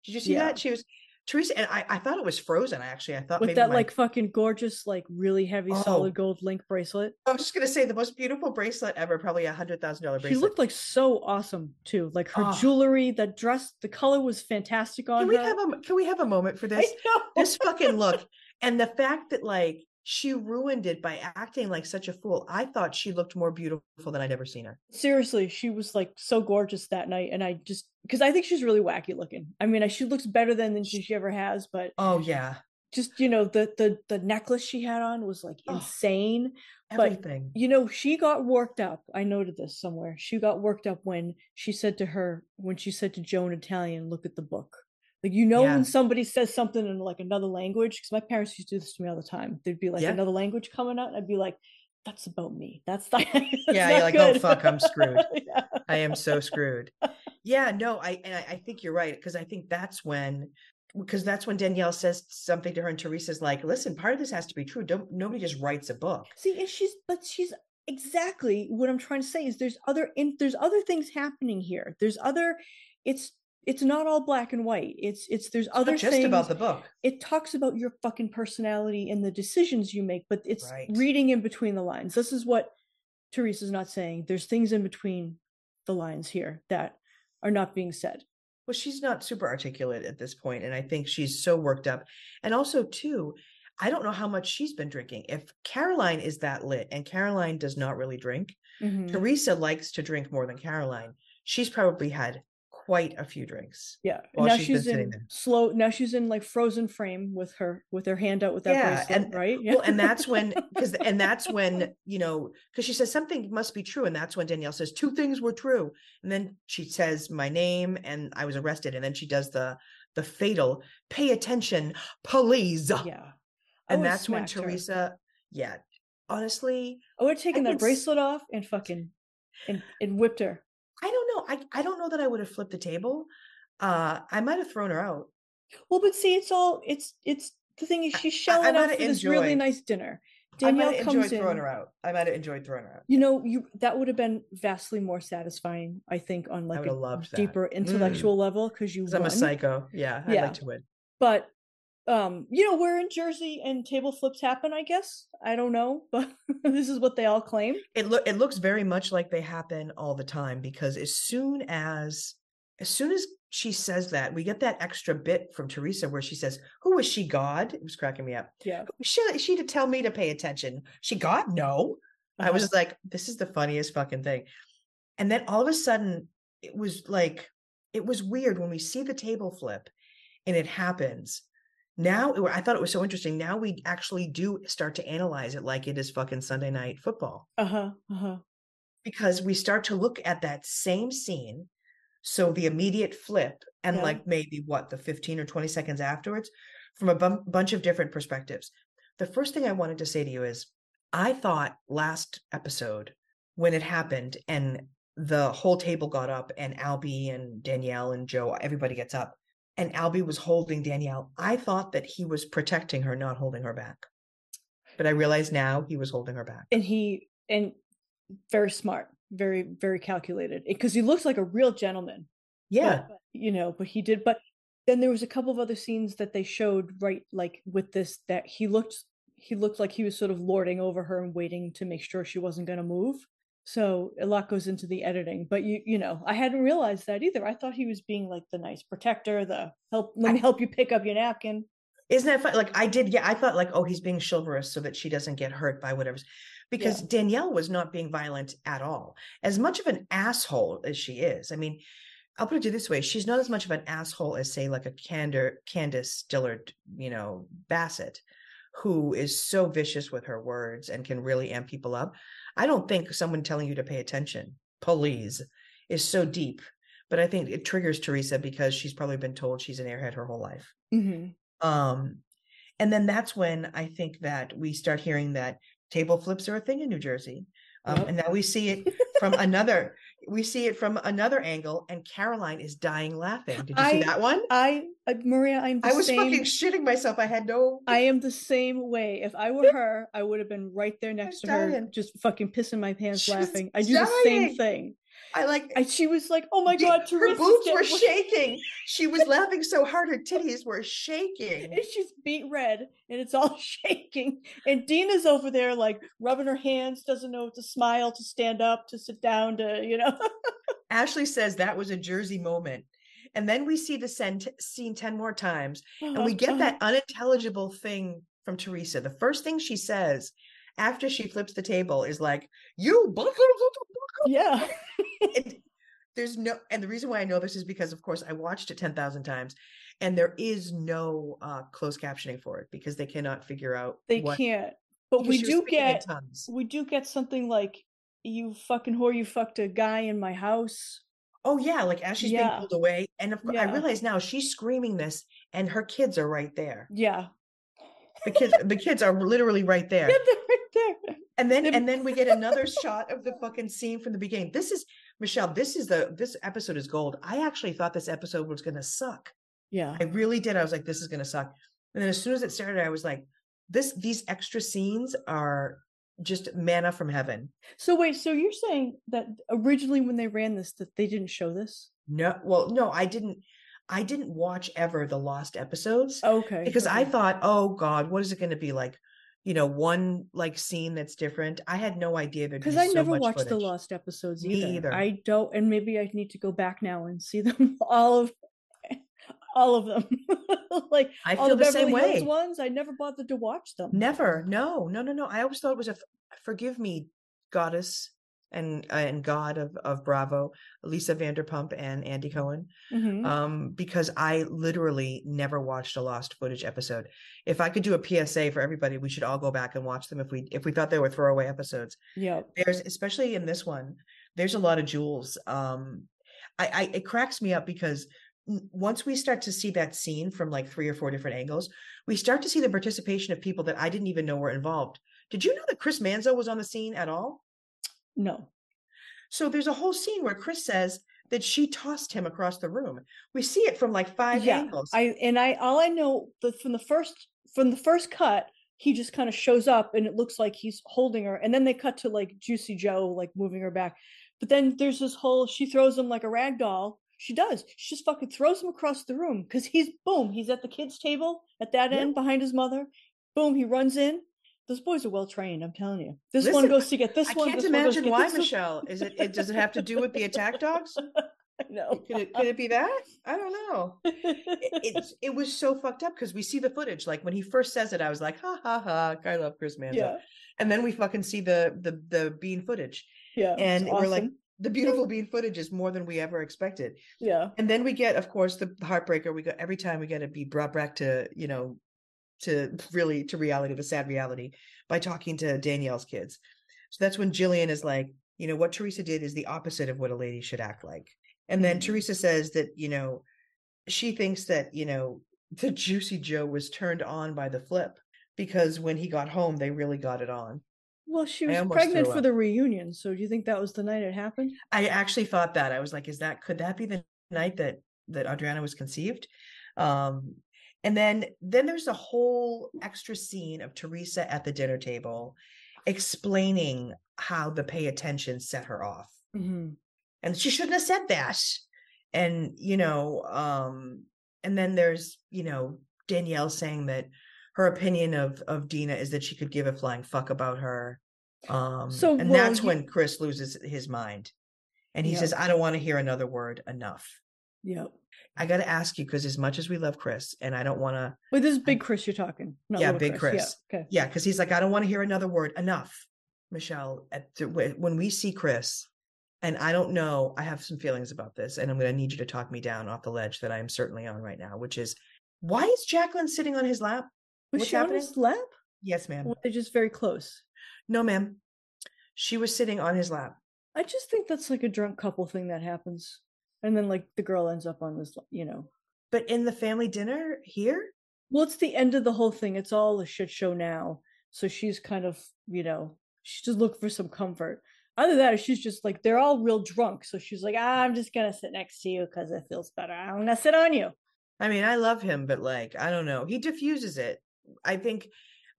did you see Yeah. that she was teresa and i i thought it was frozen actually i thought With maybe that my- like fucking gorgeous, like really heavy Oh. solid gold link bracelet. i was just gonna say the most beautiful bracelet ever probably a hundred thousand dollar bracelet. She looked like so awesome too. Like her Oh. jewelry, the dress, the color was fantastic on can we her. have a can we have a moment for this this fucking look and the fact that like she ruined it by acting like such a fool i thought she looked more beautiful than i'd ever seen her seriously, she was like so gorgeous that night, and I just because I think she's really wacky looking. I mean, she looks better than than she, she ever has, but oh yeah just you know the the the necklace she had on was like Oh. insane. But, everything You know, she got worked up. I noted this somewhere. She got worked up when she said to her when she said to Joan Italian, "Look at the book." Like you know Yeah. when somebody says something in like another language because my parents used to do this to me all the time. There'd be like Yeah. another language coming out, and I'd be like, "That's about me. That's not." that's Yeah, not you're like, "Oh, fuck, I'm screwed." Yeah. i am so screwed yeah no i and I, I think you're right because i think that's when because that's when danielle says something to her and teresa's like listen part of this has to be true don't nobody just writes a book See, and she's but she's exactly what I'm trying to say is there's other in there's other things happening here. There's other it's it's not all black and white. It's it's there's It's other not just things. about the book it talks about your fucking personality and the decisions you make, but it's Right. reading in between the lines. This is what Teresa's not saying. There's things in between the lines here that are not being said. Well, she's not super articulate at this point, and I think she's so worked up. And also, too, I don't know how much she's been drinking. If Caroline is that lit, and Caroline does not really drink, Mhm. Teresa likes to drink more than Caroline. She's probably had quite a few drinks. Yeah. while now she's in there. slow now she's in like frozen frame with her with her hand out with that Yeah, bracelet, and- right? Well, and that's when, because, and that's when, you know, because she says something must be true. And that's when Danielle says two things were true. And then she says my name and I was arrested. And then she does the, the fatal pay attention, please. yeah. I and that's when smacked her. Teresa, yeah, honestly, I would have taken that bracelet off and fucking and, and whipped her. I don't know. I, I don't know that I would have flipped the table. Uh, I might have thrown her out. Well, but see, it's all it's it's the thing is she's I shelling out for have this really nice dinner. Danielle I might have comes enjoyed in. throwing her out. I might have enjoyed throwing her out. You know, you that would have been vastly more satisfying, I think, on like a have loved that. deeper intellectual level because you 'Cause I'm a psycho. Yeah, I'd Yeah. like to win. But um, you know, we're in Jersey and table flips happen. I guess I don't know, but this is what they all claim. It look it looks very much like they happen all the time because as soon as as soon as she says that, we get that extra bit from Teresa where she says, Who was she, God? It was cracking me up. Yeah. She, she to tell me to pay attention. She God? No. I Uh-huh. was like, this is the funniest fucking thing. And then all of a sudden, it was like, it was weird when we see the table flip and it happens. Now, it- I thought it was so interesting. Now we actually do start to analyze it like it is fucking Sunday night football Uh-huh. Uh-huh. because we start to look at that same scene. So the immediate flip and Yeah. like maybe what the 15 or 20 seconds afterwards from a bunch of different perspectives. The first thing I wanted to say to you is I thought last episode when it happened and the whole table got up and Albie and Danielle and Joe, everybody gets up and Albie was holding Danielle. I thought that he was protecting her, not holding her back. But I realize now he was holding her back. And he and very smart, very, very calculated. Because he looks like a real gentleman. Yeah. but, you know, but he did. But then there was a couple of other scenes that they showed right like with this that he looked he looked like he was sort of lording over her and waiting to make sure she wasn't going to move. So a lot goes into the editing, but you you know I hadn't realized that either. I thought he was being like the nice protector, the help. Let me help you pick up your napkin. Isn't that fun? Like I did, yeah. I thought like, oh, he's being chivalrous so that she doesn't get hurt by whatever's because Danielle was not being violent at all. As much of an asshole as she is, I mean, I'll put it this way: she's not as much of an asshole as, say, like a Candor, Candiace Dillard, you know, Bassett, who is so vicious with her words and can really amp people up. I don't think someone telling you to pay attention, please, is so deep. But I think it triggers Teresa because she's probably been told she's an airhead her whole life. hmm Um, and then that's when I think that we start hearing that table flips are a thing in New Jersey. Um, Yep. and now we see it from another, we see it from another angle, and Caroline is dying laughing. Did you see that one? I uh, Maria, I'm the I was same. fucking shitting myself. I had no. I am the same way. If I were her, I would have been right there next to her, just fucking pissing my pants She was laughing. I do the same thing. I like. And she was like, "Oh my god, her Teresa's boobs were shaking. She was laughing so hard, her titties were shaking. and she's beat red and it's all shaking and dina's over there like rubbing her hands doesn't know if to smile to stand up to sit down to you know Ashley says that was a Jersey moment. And then we see the scene 10 more times and we Uh-huh, get uh-huh. that unintelligible thing from Teresa. The first thing she says after she flips the table is like, "You." Blah, blah, blah, blah, blah." yeah It- there's no, and the reason why I know this is because, of course, I watched it ten thousand times, and there is no uh, closed captioning for it because they cannot figure out. they what, can't but we do get we do get something like you fucking whore you fucked a guy in my house Oh yeah, like as she's being pulled away, and of, cour- I realize now she's screaming this, and her kids are right there. yeah The kids, the kids are literally right there. yeah they're right there And then and then we get another shot of the fucking scene from the beginning. This is Michelle, this is the this episode is gold. I actually thought this episode was gonna suck. yeah I really did. I was like, this is gonna suck. And then as soon as it started, I was like, this these extra scenes are just manna from heaven. so wait so you're saying that originally when they ran this that they didn't show this No, well, no, I didn't I didn't watch ever the lost episodes okay because I thought, oh God, what is it gonna be like? You know, one like scene that's different. I had no idea there'd be because I so never watched the lost episodes Me either. either. I don't, and maybe I need to go back now and see them all of all of them. like I all feel the the same Beverly Hills ones. I never bothered to watch them. Never. No, no, no, no. I always thought it was a forgive me, goddess and uh, and God of of Bravo, Lisa Vanderpump and Andy Cohen. Mhm. Um, because I literally never watched a lost footage episode. If I could do a PSA for everybody, we should all go back and watch them if we if we thought they were throwaway episodes. yeah. There's especially in this one, there's a lot of jewels. Um, I, I it cracks me up because once we start to see that scene from like three or four different angles, we start to see the participation of people that I didn't even know were involved. Did you know that Chris Manzo was on the scene at all? No. So there's a whole scene where Chris says that she tossed him across the room. We see it from like five yeah. angles. I and I all I know the from the first from the first cut. He just kind of shows up and it looks like he's holding her. And then they cut to like Juicy Joe, like moving her back. But then there's this whole she throws him like a rag doll. She does. She just fucking throws him across the room because he's boom, he's at the kids' table at that Yeah. end behind his mother. Boom, he runs in. Those boys are well trained, I'm telling you. This one goes to get this I one. I can't this one goes to imagine why. Michelle. Is it, it does it have to do with the attack dogs? No. Could it, could it be that? I don't know. It, it, it was so fucked up because we see the footage. Like when he first says it, I was like, ha ha ha, I love Chris Manzo. yeah, And then we fucking see the the the bean footage. yeah. And we're like, the beautiful bean footage is more than we ever expected. yeah, And then we get, of course, the heartbreaker. We go every time we get to be brought back to, you know, to really to reality, the sad reality, by talking to Danielle's kids. So that's when Jillian is like, you know, what Teresa did is the opposite of what a lady should act like. And then Mhm. Teresa says that, you know, she thinks that, you know, the Juicy Joe was turned on by the flip because when he got home, they really got it on. Well, she was pregnant for up. the reunion, so do you think that was the night it happened? I actually thought that. I was like, is that could that be the night that that Audriana was conceived? Um and then then there's a whole extra scene of Teresa at the dinner table explaining how the pay attention set her off. Mm-hmm. And she shouldn't have said that. And you know, um and then there's, you know, Danielle saying that her opinion of of Dina is that she could give a flying fuck about her. Um So, and well, that's you- when Chris loses his mind. And he Yeah. says, I don't want to hear another word enough. Yeah. I got to ask you because as much as we love Chris, and I don't want to, Wait, this is big Chris you're talking. Not Yeah, big Chris. Yeah. Okay. yeah, because he's like, I don't want to hear another word enough, Michelle. At the, when we see Chris, and I don't know, I have some feelings about this, and I'm going to need you to talk me down off the ledge that I am certainly on right now, which is why is Jacqueline sitting on his lap? Was What's she on his lap? Yes, ma'am. Or were they just very close? No, ma'am. She was sitting on his lap. I just think that's like a drunk couple thing that happens. And then like the girl ends up on this, you know. But in the family dinner here, Well, it's the end of the whole thing. It's all a shit show now. So she's kind of, you know, she's just looking for some comfort. Other than that, she's just like they're all real drunk. So she's like, ah, I'm just gonna sit next to you because it feels better. I'm gonna sit on you. I mean, I love him, but like, I don't know. He diffuses it. I think,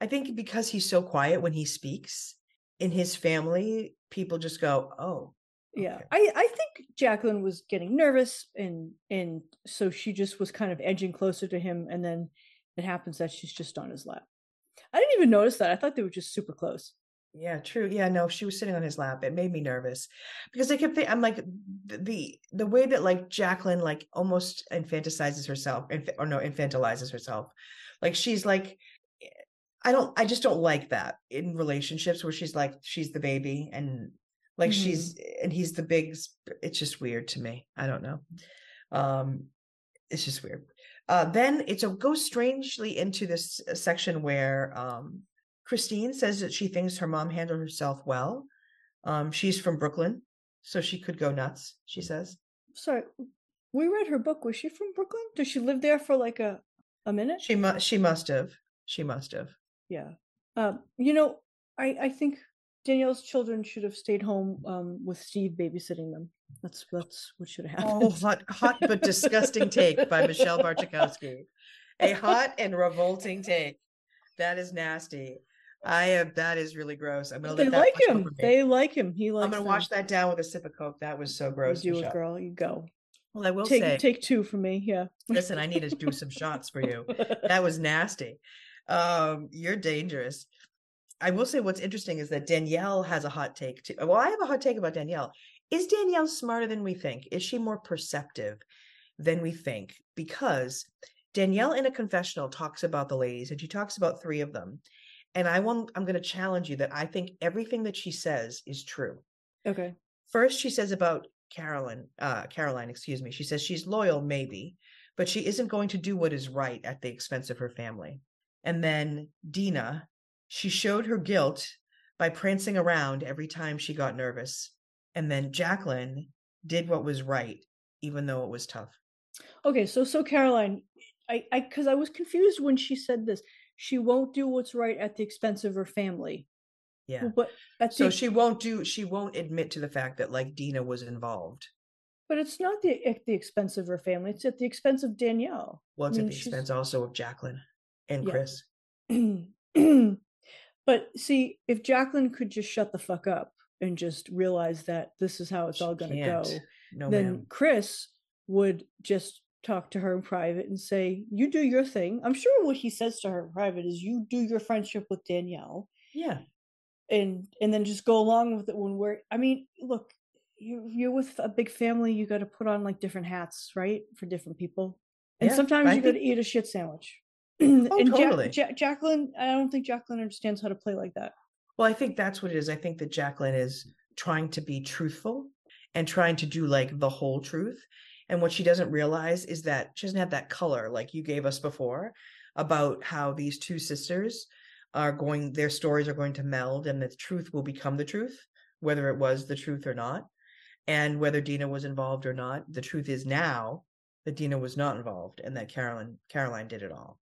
I think because he's so quiet when he speaks in his family, people just go, "Oh, Yeah. Okay. I, I think Jacqueline was getting nervous and and so she just was kind of edging closer to him and then it happens that she's just on his lap. I didn't even notice that. I thought they were just super close. yeah, true. Yeah, no, she was sitting on his lap. It made me nervous because I kept thinking, I'm like, the the, way that like Jacqueline like almost infantilizes herself, inf- or no, infantilizes herself. Like she's like, eh, I don't, I just don't like that in relationships where she's like, she's the baby and like Mhm. she's and he's the big it's just weird to me i don't know um it's just weird uh then it's a goes strangely into this uh, section where um christine says that she thinks her mom handled herself well um she's from brooklyn so she could go nuts she says Sorry. We read her book. Was she from Brooklyn? Does she live there for like a a minute? she must she must have she must have Yeah. Um, you know, I I think Danielle's children should have stayed home um with Steve babysitting them. That's that's what should have happened. oh hot hot but disgusting take by michelle barchikowski a hot and revolting take that is nasty i have that is really gross i'm gonna they let that like him. They like him. He likes I'm gonna them. wash that down with a sip of Coke. That was so You gross. do it, girl. You go. Well, I will Take say, take two from me. Yeah. listen, I need to do some shots for you. That was nasty. Um, you're dangerous. I will say what's interesting is that Danielle has a hot take too. Well, I have a hot take about Danielle. Is Danielle smarter than we think? Is she more perceptive than we think? Because Danielle in a confessional talks about the ladies and she talks about three of them. And I want I'm going to challenge you that I think everything that she says is true. okay. First, she says about Carolyn, uh, Caroline, excuse me. She says she's loyal, maybe, but she isn't going to do what is right at the expense of her family. And then Dina, she showed her guilt by prancing around every time she got nervous. And then Jacqueline did what was right, even though it was tough. Okay. So so Caroline, I I because I was confused when she said this. She won't do what's right at the expense of her family. Yeah. But So the, she won't do, she won't admit to the fact that like Dina was involved. but it's not the at the expense of her family. It's at the expense of Danielle. Well, it's I at the expense also of Jacqueline and Yeah. Chris. but see, if Jacqueline could just shut the fuck up and just realize that this is how it's She all going to go. No, then ma'am. Chris would just talk to her in private and say, "You do your thing." I'm sure what he says to her in private is, "You do your friendship with Danielle." Yeah. and and then just go along with it when we're i mean look you, you're with a big family. You got to put on like different hats, right, for different people. And Yeah, sometimes I you got to eat a shit sandwich. Oh, and Ja- totally. Ja- Jacqueline, I don't think Jacqueline understands how to play like that. Well, I think that's what it is. I think that Jacqueline is trying to be truthful and trying to do like the whole truth. And what she doesn't realize is that she doesn't have that color like you gave us before about how these two sisters are going, their stories are going to meld and the truth will become the truth, whether it was the truth or not. And whether Dina was involved or not, the truth is now that Dina was not involved and that Carolyn Caroline did it all.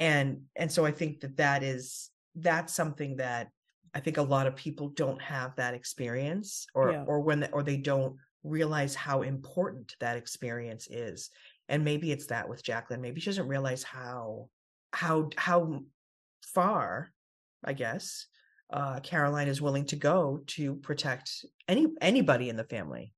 And and so I think that that is that's something that I think a lot of people don't have that experience or Yeah. or when or they don't realize how important that experience is. And maybe it's that with Jacqueline. Maybe she doesn't realize how how how far, I guess, uh Caroline is willing to go to protect any anybody in the family.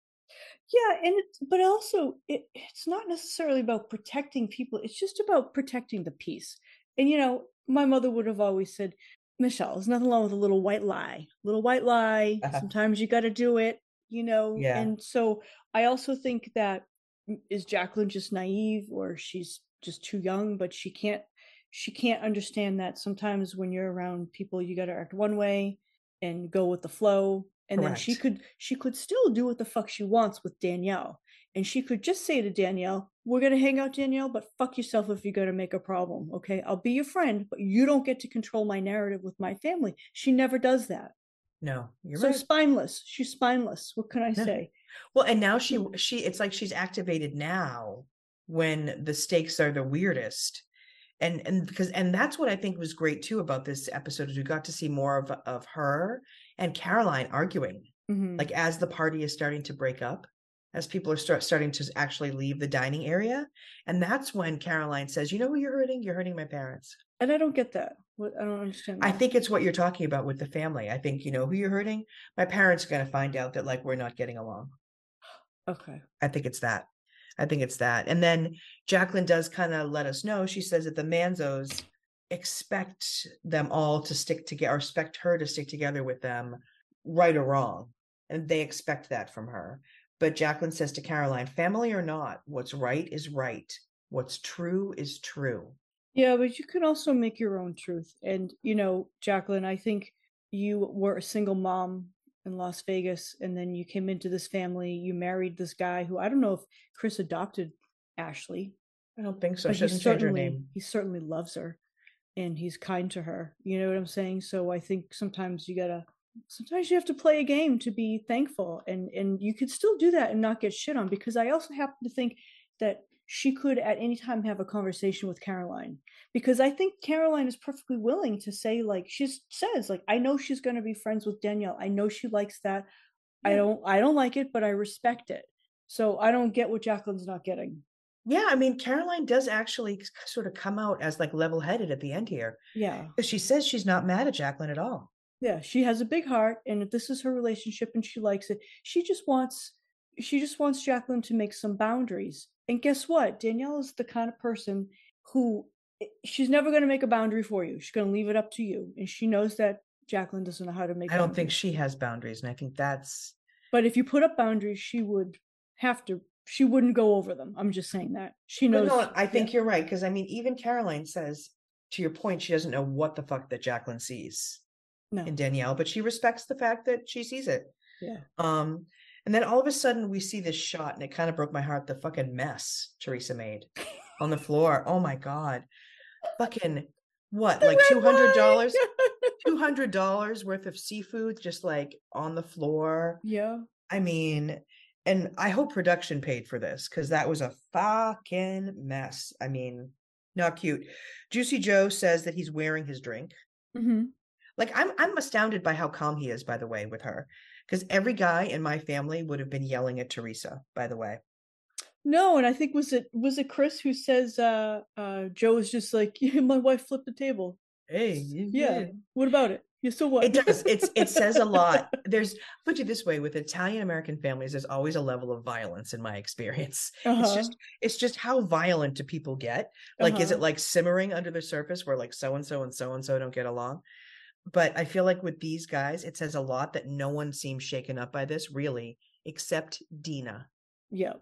Yeah, and it's but also it, it's not necessarily about protecting people. It's just about protecting the peace. And you know, my mother would have always said, Michelle, there's nothing wrong with a little white lie. Little white lie. Uh-huh. Sometimes you got to do it. You know. Yeah. And so I also think that mm, Jacqueline just naive or she's just too young, but she can't she can't understand that sometimes when you're around people, you got to act one way and go with the flow. And then she could she could still do what the fuck she wants with Danielle. And she could just say to Danielle, We're gonna hang out, Danielle, but fuck yourself if you're gonna make a problem. Okay. I'll be your friend, but you don't get to control my narrative with my family. She never does that. No, you're so right. spineless. She's spineless. What can I Yeah. say? Well, and now she mm. she it's like she's activated now when the stakes are the weirdest. And and because and that's what I think was great too about this episode is we got to see more of of her and Caroline arguing Mhm. like as the party is starting to break up as people are start starting to actually leave the dining area and that's when Caroline says, "You know who you're hurting? You're hurting my parents." and I don't get that. I don't understand. I think it's what you're talking about with the family. I think you know who you're hurting. My parents are going to find out that like we're not getting along. okay. I think it's that. I think it's that. And then Jacqueline does kind of let us know. She says that the Manzos expect them all to stick together, or expect her to stick together with them, right or wrong. And they expect that from her. But Jacqueline says to Caroline, family or not, what's right is right. What's true is true. Yeah, but you can also make your own truth. And, you know, Jacqueline, I think you were a single mom in Las Vegas and then you came into this family. You married this guy who I don't know if Chris adopted Ashley, I don't think so. but She doesn't change her name. he certainly loves her and he's kind to her. You know what I'm saying? So I think sometimes you gotta sometimes you have to play a game to be thankful and and you could still do that and not get shit on because I also happen to think that she could at any time have a conversation with Caroline because I think Caroline is perfectly willing to say like she says like I know she's going to be friends with Danielle. I know she likes that. I don't I don't like it but I respect it. So I don't get what Jacqueline's not getting. Yeah, I mean, Caroline does actually sort of come out as like level headed at the end here. Yeah. Because she says she's not mad at Jacqueline at all. Yeah, she has a big heart and if this is her relationship and she likes it. She just wants she just wants Jacqueline to make some boundaries. And guess what? Danielle is the kind of person who eh, she's never going to make a boundary for you. She's going to leave it up to you. And she knows that Jacqueline doesn't know how to make I don't think she has boundaries. And I think that's But if you put up boundaries, she would have to she wouldn't go over them. I'm just saying that. She But knows no, I think yeah. you're right. Because I mean, even Caroline says, to your point, she doesn't know what the fuck that Jacqueline sees no. in Danielle, but she respects the fact that she sees it. Yeah. Um, and then all of a sudden we see this shot, and it kind of broke my heart. The fucking mess Teresa made on the floor. Oh my god, fucking what? The Like two hundred dollars, two hundred dollars worth of seafood, just like on the floor. yeah. I mean, and I hope production paid for this because that was a fucking mess. I mean, not cute. Juicy Joe says that he's wearing his drink. hmm Like I'm I'm astounded by how calm he is, by the way, with her. Because every guy in my family would have been yelling at Teresa, by the way. No, and I think was it was it Chris who says uh uh Joe is just like yeah, my wife flipped the table. Hey, Yeah. What about it? Yeah, so what? It does. It's it says a lot. There's put you this way, with Italian American families, there's always a level of violence in my experience. It's Uh-huh. just it's just how violent do people get? Like, is it Uh-huh. like simmering under the surface where like so and so and so and so don't get along? but I feel like with these guys, it says a lot that no one seems shaken up by this, really, except Dina. Yeah.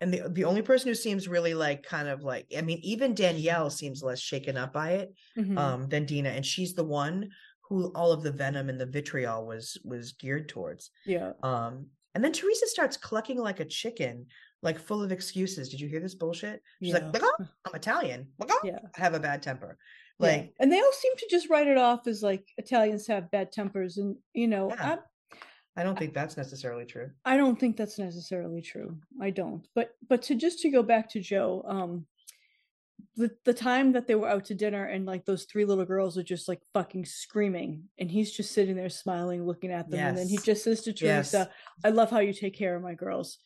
And the the only person who seems really like kind of like I mean, even Danielle seems less shaken up by it Mhm. um than Dina. And she's the one who all of the venom and the vitriol was was geared towards. yeah. Um and then Teresa starts clucking like a chicken, like full of excuses. Did you hear this bullshit? She's Yeah. like, "Blah, I'm Italian. Yeah. I have a bad temper. Yeah. Like, and they all seem to just write it off as like Italians have bad tempers, and you know, Yeah. I, I don't think that's necessarily true. I don't think that's necessarily true. I don't. But but to just to go back to Joe, um the the time that they were out to dinner and like those three little girls are just like fucking screaming and he's just sitting there smiling looking at them and then he just says to Yes. Teresa, I love how you take care of my girls.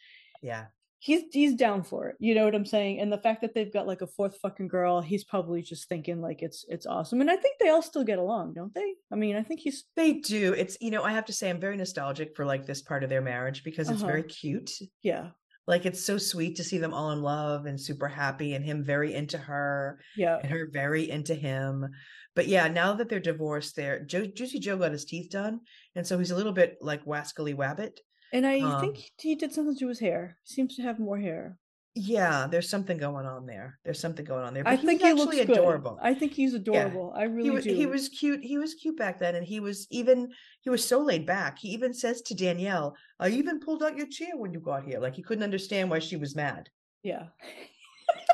Yeah. He's he's down for it. You know what I'm saying? And the fact that they've got like a fourth fucking girl, he's probably just thinking like it's it's awesome. And I think they all still get along, don't they? I mean, I think he's They do. It's, you know, I have to say, I'm very nostalgic for like this part of their marriage because it's Uh-huh. very cute. yeah, Like, it's so sweet to see them all in love and super happy and him very into her yeah. and her very into him. But yeah, now that they're divorced, they're Joe, Juicy Joe got his teeth done. And so he's a little bit like Wascally Wabbit. And I Um, think he did something to his hair. He seems to have more hair. Yeah, there's something going on there. There's something going on there. But I think he looks actually good. adorable. I think he's adorable. I really he was do. he was cute. He was cute back then, and he was even he was so laid back. He even says to Danielle, "I even pulled out your chair when you got here." Like he couldn't understand why she was mad. yeah.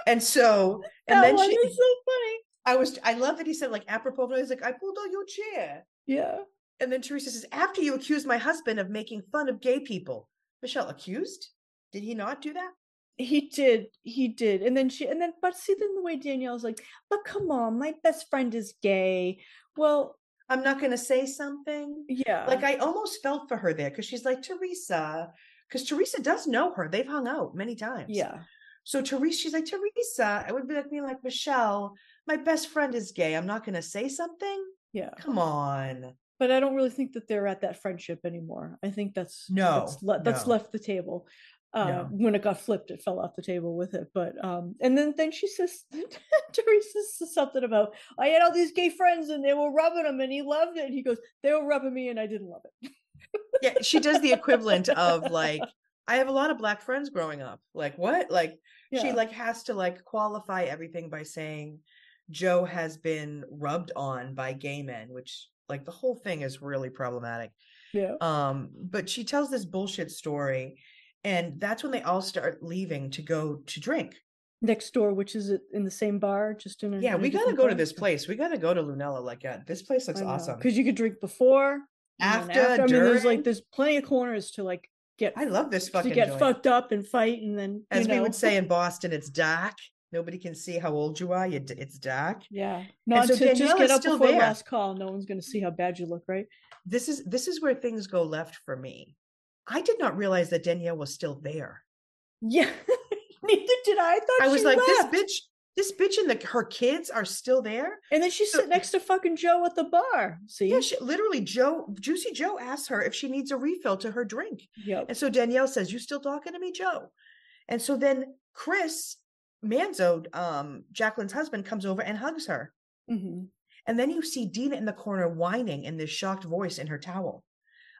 And so, and that then one she, is so funny. I was, I love that he said like apropos. He's like, "I pulled out your chair," Yeah. and then Teresa says, "After you accused my husband of making fun of gay people." Michelle accused? Did he not do that? He did. He did. And then she and then but see then the way Danielle's like, but come on, my best friend is gay. Well, I'm not going to say something. yeah. like I almost felt for her there because she's like Teresa, because Teresa does know her. They've hung out many times. yeah. So Teresa, she's like Teresa. I would be like me, like Michelle. My best friend is gay. I'm not going to say something. Yeah. Come on. But I don't really think that they're at that friendship anymore. I think that's No, that's, le- that's no. left the table. Uh, No. when it got flipped, it fell off the table with it. But um, and then then she says, Teresa says something about I had all these gay friends and they were rubbing him and he loved it. And he goes, they were rubbing me and I didn't love it. Yeah, she does the equivalent of like I have a lot of black friends growing up. Like what? Like she like has to like qualify everything by saying Joe has been rubbed on by gay men, which like the whole thing is really problematic. yeah. um but she tells this bullshit story and that's when they all start leaving to go to drink Next door, which is in the same bar, just in a yeah we gotta go to this place we gotta go to lunella like uh, this place looks awesome because you could drink before, then After, I mean, there's like there's plenty of corners to like get i love this fucking. to get joint. fucked up and fight, and then as you we would say in boston it's dark nobody can see how old you are you, d- it's dark Yeah. Not so to just get up before there. last call. No one's going to see how bad you look, right? this is this is where things go left for me i did not realize that danielle was still there Yeah. Neither did I. I thought i was like left. this bitch this bitch and the her kids are still there And then she's So- sitting next to fucking Joe at the bar. See? Yeah, she, literally, Joe, Juicy Joe asks her if she needs a refill to her drink. Yep. And so Danielle says, You still talking to me, Joe? And so then Chris Manzo, um, Jacqueline's husband, comes over and hugs her. hmm And then you see Dina in the corner whining in this shocked voice in her towel.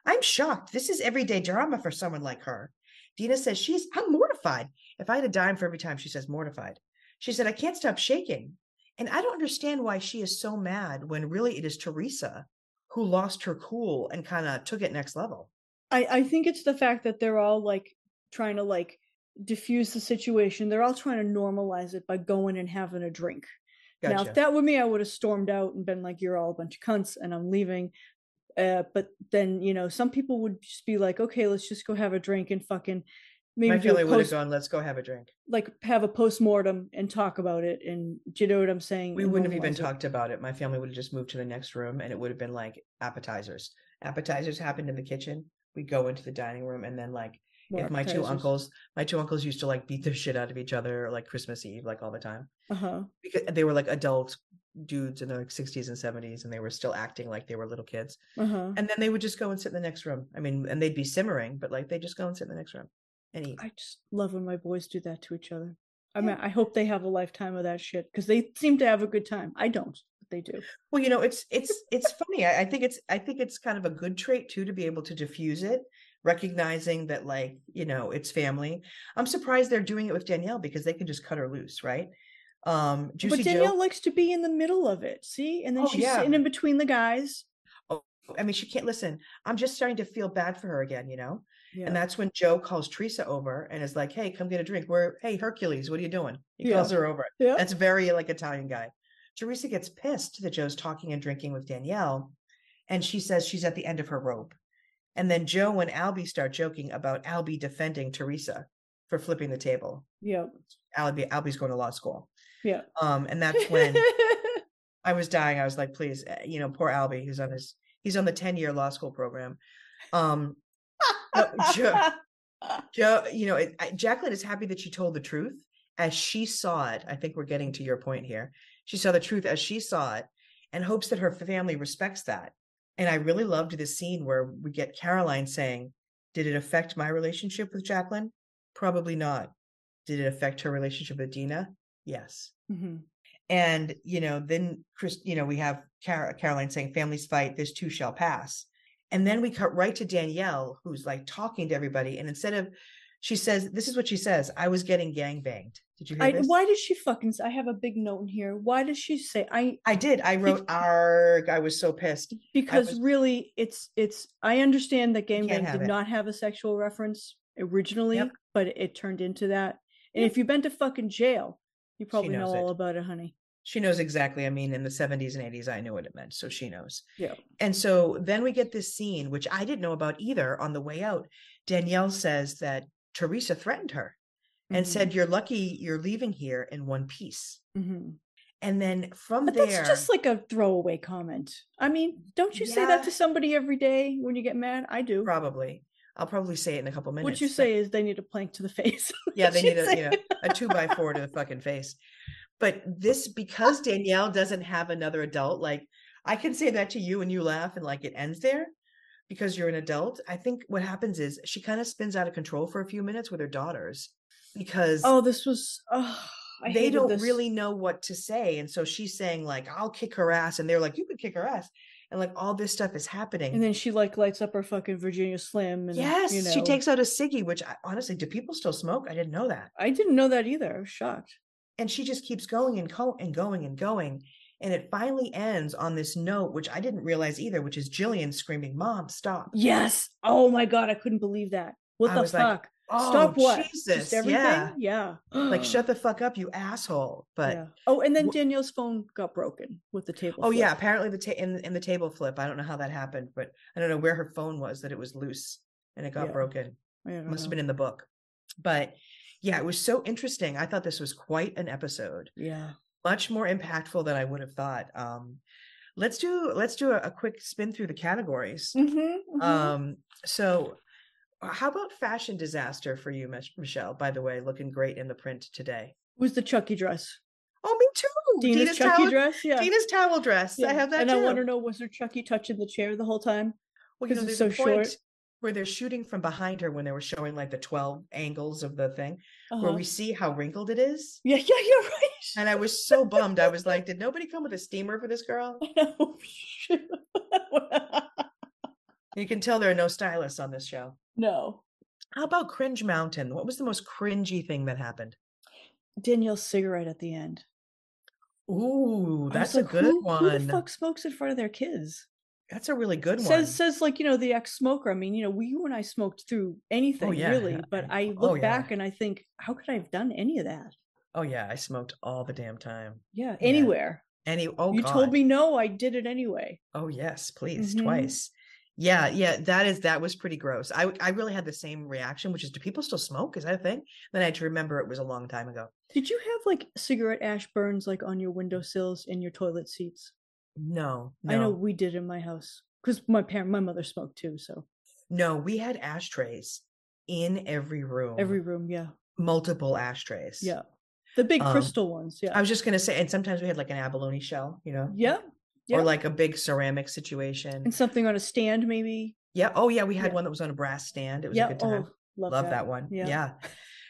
I'm shocked. This is everyday drama for someone like her. Dina says, She's, I'm mortified. If I had a dime for every time she says mortified, she said, I can't stop shaking. And I don't understand why she is so mad when really it is Teresa who lost her cool and kind of took it next level. I, I think it's the fact that they're all like trying to like diffuse the situation. They're all trying to normalize it by going and having a drink. Now, if that were me, I would have stormed out and been like, "You're all a bunch of cunts," and I'm leaving. Uh, but then you know, some people would just be like, "Okay, let's just go have a drink and fucking maybe My family would have post, gone, let's go have a drink. like have a post mortem and talk about it." And do you know what I'm saying? We And wouldn't have even it. talked about it. My family would have just moved to the next room and it would have been like appetizers. Appetizers happened in the kitchen. We go into the dining room and then like More if my two uncles, my two uncles used to like beat the shit out of each other like Christmas Eve, like all the time. Uh-huh. Because they were like adult dudes in their like 60s and 70s and they were still acting like they were little kids. Uh-huh. And then they would just go and sit in the next room. I mean, and they'd be simmering, but like they just go and sit in the next room and eat. I just love when my boys do that to each other. I mean, I hope they have a lifetime of that shit because they seem to have a good time. I don't. But they do. Well, you know, it's it's it's funny. I, I think it's I think it's kind of a good trait too to be able to diffuse it, recognizing that like you know it's family. I'm surprised they're doing it with Danielle because they can just cut her loose, right? Um, Juicy but Danielle likes to be in the middle of it. See, and then Oh, she's yeah. sitting in between the guys. I mean, she can't listen. I'm just starting to feel bad for her again, you know. Yeah. And that's when Joe calls Teresa over and is like, "Hey, come get a drink." Where, hey, Hercules, what are you doing? He Yeah. calls her over. yeah. That's very like Italian guy. Teresa gets pissed that Joe's talking and drinking with Danielle, and she says she's at the end of her rope. And then Joe and Albie start joking about Albie defending Teresa for flipping the table. yeah. Albie, Albie's going to law school. Yeah. Um, and that's when I was dying. I was like, please, eh, you know, poor Albie, who's on his he's on the 10-year law school program. Um, Joe, Joe, you know, it, I, Jacqueline is happy that she told the truth as she saw it. I think we're getting to your point here. She saw the truth as she saw it and hopes that her family respects that. And I really loved this scene where we get Caroline saying, Did it affect my relationship with Jacqueline? Probably not. Did it affect her relationship with Dina? Yes. Mhm. And, you know, then Chris, you know, we have Car- Caroline saying, Families fight, this too shall pass. And then we cut right to Danielle, who's like talking to everybody. And instead of, she says, This is what she says I was getting gang banged. Did you hear I, why does she fucking? I have a big note in here. Why does she say I? I did. I wrote, Arg. I was so pissed. Because was- really, it's it's. I understand that can't gangbang did it. not have a sexual reference originally, but it turned into that. And Yep. if you've been to fucking jail, you probably know knows all about it, honey. She knows exactly. I mean, in the 70s and 80s, I knew what it meant. So she knows. Yeah. And so then we get this scene, which I didn't know about either on the way out. Danielle says that Teresa threatened her and Mhm. said, You're lucky you're leaving here in one piece. Mhm. And then from But there, that's just like a throwaway comment. I mean, don't you say that to somebody every day when you get mad? I do. probably, I'll probably say it in a couple minutes. What you say is they need a plank to the face. Yeah, they need a you know a two by four to the fucking face. But this because Danielle doesn't have another adult, like I can say that to you and you laugh and like it ends there because you're an adult. I think what happens is she kind of spins out of control for a few minutes with her daughters because Oh, this was. Oh, I they don't this. really know what to say. And so she's saying, like, I'll kick her ass. And they're like, You could kick her ass. And like all this stuff is happening. And then she like lights up her fucking Virginia Slim. And, yes, you know, she takes out a ciggy, which I, honestly, do people still smoke? I didn't know that. I didn't know that either. I was shocked. and she just keeps going and, co- and going and going and it finally ends on this note which i didn't realize either which is jillian screaming mom stop Yes. Oh my god, I couldn't believe that. What I the was like, fuck? Oh Stop what? jesus yeah Yeah. like shut the fuck up you asshole but Yeah. Oh, and then Danielle's phone got broken with the table. oh yeah apparently the ta- in, in the table flip i don't know how that happened but i don't know where her phone was that it was loose and it got Yeah. broken must have been in the book but yeah it was so interesting i thought this was quite an episode Yeah. much more impactful than i would have thought um let's do let's do a, a quick spin through the categories Mm-hmm, Um, so how about fashion disaster for you, Michelle? By the way, looking great in the print today. was the Chucky dress. Oh, me too. Dina's, Chucky towel, dress. Yeah. Dina's towel dress. I have that and too. I want to know was her Chucky touching the chair the whole time? well, you know, it's there's a point short. where they're shooting from behind her when they were showing like the 12 angles of the thing, where Uh-huh. we see how wrinkled it is. Yeah, yeah, you're right. And I was so bummed. I was like, did nobody come with a steamer for this girl? Oh, shit. You can tell there are no stylists on this show. no. How about Cringe Mountain? What was the most cringy thing that happened? Danielle's cigarette at the end. Ooh, that's a good who, one. Who the fuck smokes in front of their kids? That's a really good one. Says says like you know the ex smoker. I mean you know we you and I smoked through anything Oh, yeah. really, but I Oh, look yeah. back and I think how could I have done any of that? Oh yeah, I smoked all the damn time. Yeah, Yeah. anywhere. Any oh you God. told me no, I did it anyway. Oh yes, please, Mhm. twice. Yeah, yeah, that is that was pretty gross. I I really had the same reaction, which is do people still smoke? Is that a thing? Then I had to remember it was a long time ago. Did you have like cigarette ash burns like on your windowsills and your toilet seats? No, no. I know we did in my house because my parent, my mother smoked too. So No, we had ashtrays in every room. every room, yeah, multiple ashtrays. yeah, the big Um, crystal ones, yeah, I was just gonna say, and sometimes we had like an abalone shell, you know? yeah, yeah. Or like a big ceramic situation. and something on a stand maybe. Yeah. Oh yeah, we had Yeah. one that was on a brass stand. It was Yeah, a good time. oh, love, love that. that, one Yeah. yeah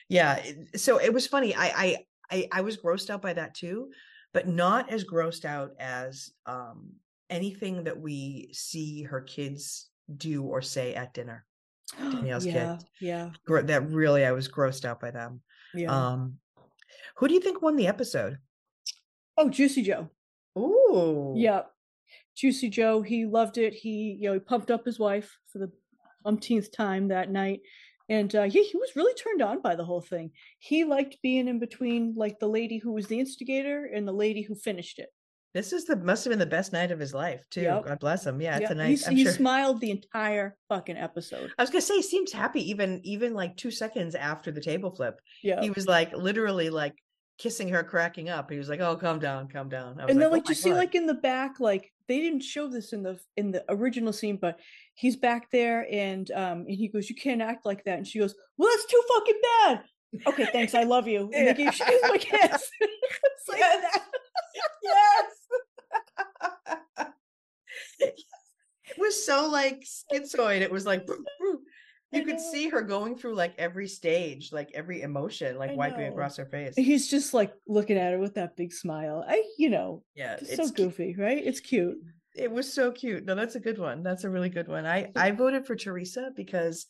yeah, so it was funny I, I i i was grossed out by that too but not as grossed out as um, anything that we see her kids do or say at dinner. Danielle's yeah, kids. yeah, That really, I was grossed out by them. yeah. Um, who do you think won the episode? oh, Juicy Joe. Ooh, Yeah. Juicy Joe, he loved it. He, you know, he pumped up his wife for the umpteenth time that night. And uh, yeah, he was really turned on by the whole thing. He liked being in between, like the lady who was the instigator and the lady who finished it. This is the must have been the best night of his life too. Yep. God bless him. Yeah, it's a he, nice. I'm he sure. smiled the entire fucking episode. I was gonna say, he seems happy even even like two seconds after the table flip. Yeah. He was like literally like kissing her, cracking up. He was like, "Oh, calm down, calm down." I was and then "Oh like my you see God." like in the back like they didn't show this in the in the original scene but he's back there and um and he goes you can't act like that and she goes well that's too fucking bad okay thanks i love you and they gave she a kiss it's like Yes. that. yes. it was so like schizoid. It was like you I could know. see her going through like every stage, like every emotion, like I wiping know. across her face. he's just like looking at her with that big smile i you know Yeah, it's so cu- goofy right it's cute it was so cute. No, that's a good one. That's a really good one. I I voted for Teresa because,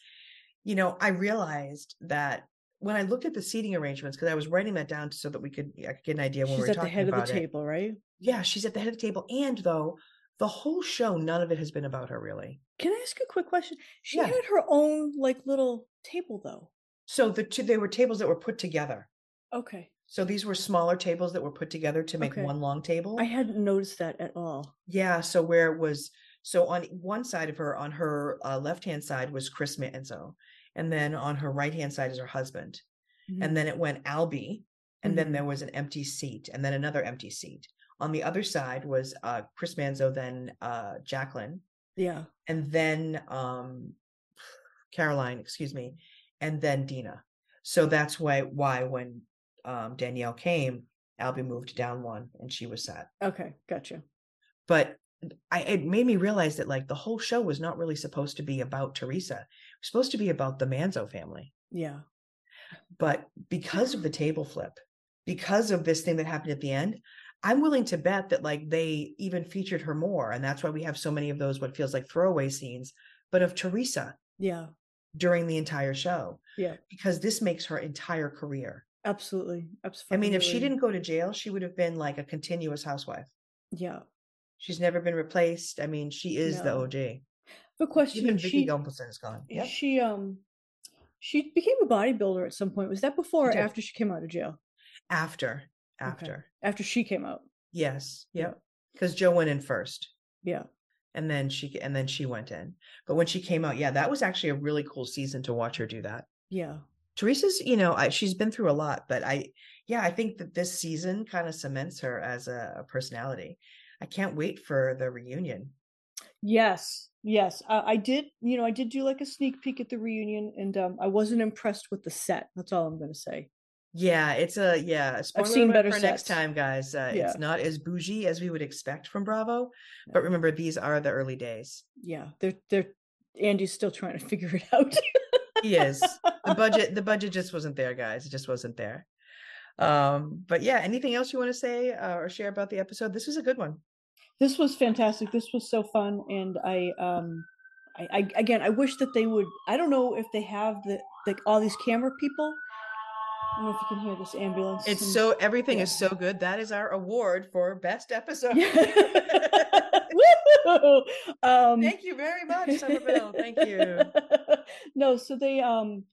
you know, I realized that when I looked at the seating arrangements, because I was writing that down so that we could I could get an idea when she's we were at the talking head of the it. table right Yeah, she's at the head of the table, and though the whole show, none of it has been about her really. can i ask a quick question she Yeah. had her own like little table though So the two they were tables that were put together. okay So these were smaller tables that were put together to make Okay. one long table. i hadn't noticed that at all Yeah, so where it was so on one side of her, on her uh, left hand side was Chris Manzo, and then on her right hand side is her husband, Mhm. and then it went Albie, and then Mhm. there was an empty seat, and then another empty seat. On the other side was uh, Chris Manzo, then uh, Jacqueline, yeah and then um, Caroline, excuse me, and then Dina. So that's why why when um, Danielle came, Albie moved down one, and she was sat okay gotcha but I it made me realize that like the whole show was not really supposed to be about Teresa. It was supposed to be about the Manzo family. yeah But because of the table flip, because of this thing that happened at the end, I'm willing to bet that like they even featured her more. And that's why we have so many of those what feels like throwaway scenes, but of Teresa yeah during the entire show. Yeah. Because this makes her entire career. Absolutely. Absolutely. I mean, if she didn't go to jail, she would have been like a continuous housewife. Yeah. She's never been replaced. I mean, she is the No. OG. The question Even Vicky she, is gone. Yep. she um she became a bodybuilder at some point. Was that before or did. after she came out of jail? After. Okay. After. After she came out. Yes. Yeah. Yep. Because Joe went in first. Yeah. And then she and then she went in. But when she came out, yeah, that was actually a really cool season to watch her do that. Yeah. Teresa's, you know, I, she's been through a lot, but I, yeah, I think that this season kind of cements her as a, a personality. I can't wait for the reunion. Yes. Yes. I, I did, you know, I did do like a sneak peek at the reunion and um I wasn't impressed with the set. That's all I'm gonna say. Yeah, it's a yeah. Spoiler seen better for next time, guys. Uh, Yeah. It's not as bougie as we would expect from Bravo, but remember these are the early days. Yeah. They're they're Andy's still trying to figure it out. He is the budget. The budget just wasn't there, guys. It just wasn't there. Um, but yeah, anything else you want to say uh, or share about the episode? This was a good one. this was fantastic. This was so fun, and I um, I, I again, I wish that they would. I don't know if they have the like all these camera people. I don't know if you can hear this ambulance. It's and- so everything is so good. That is our award for best episode. Um, Thank you very much, Somerville. Thank you. no, so they um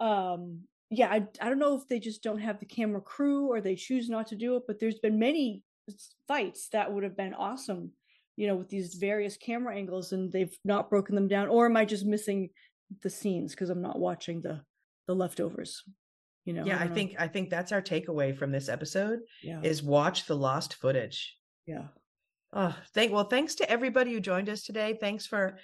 um yeah, I I don't know if they just don't have the camera crew or they choose not to do it, but there's been many fights that would have been awesome, you know, with these various camera angles and they've not broken them down. Or am I just missing the scenes because I'm not watching the the leftovers? You know, Yeah, I know. think I think that's our takeaway from this episode yeah, is watch the lost footage. yeah. Oh, thank well, thanks to everybody who joined us today. Thanks for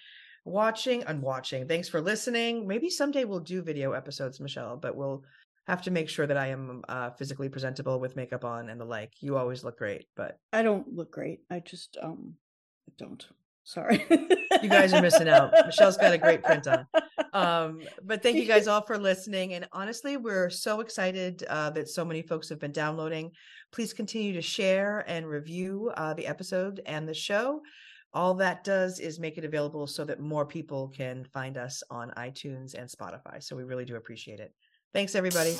watching and watching. Thanks for listening. Maybe someday we'll do video episodes, Michelle, but we'll have to make sure that I am uh, physically presentable with makeup on and the like. You always look great, but I don't look great. I just um I don't. Sorry. You guys are missing out. Michelle's got a great print on. um, but thank you guys all for listening. And honestly, we're so excited uh, that so many folks have been downloading. Please continue to share and review uh, the episode and the show. All that does is make it available so that more people can find us on iTunes and Spotify. So we really do appreciate it. Thanks, everybody.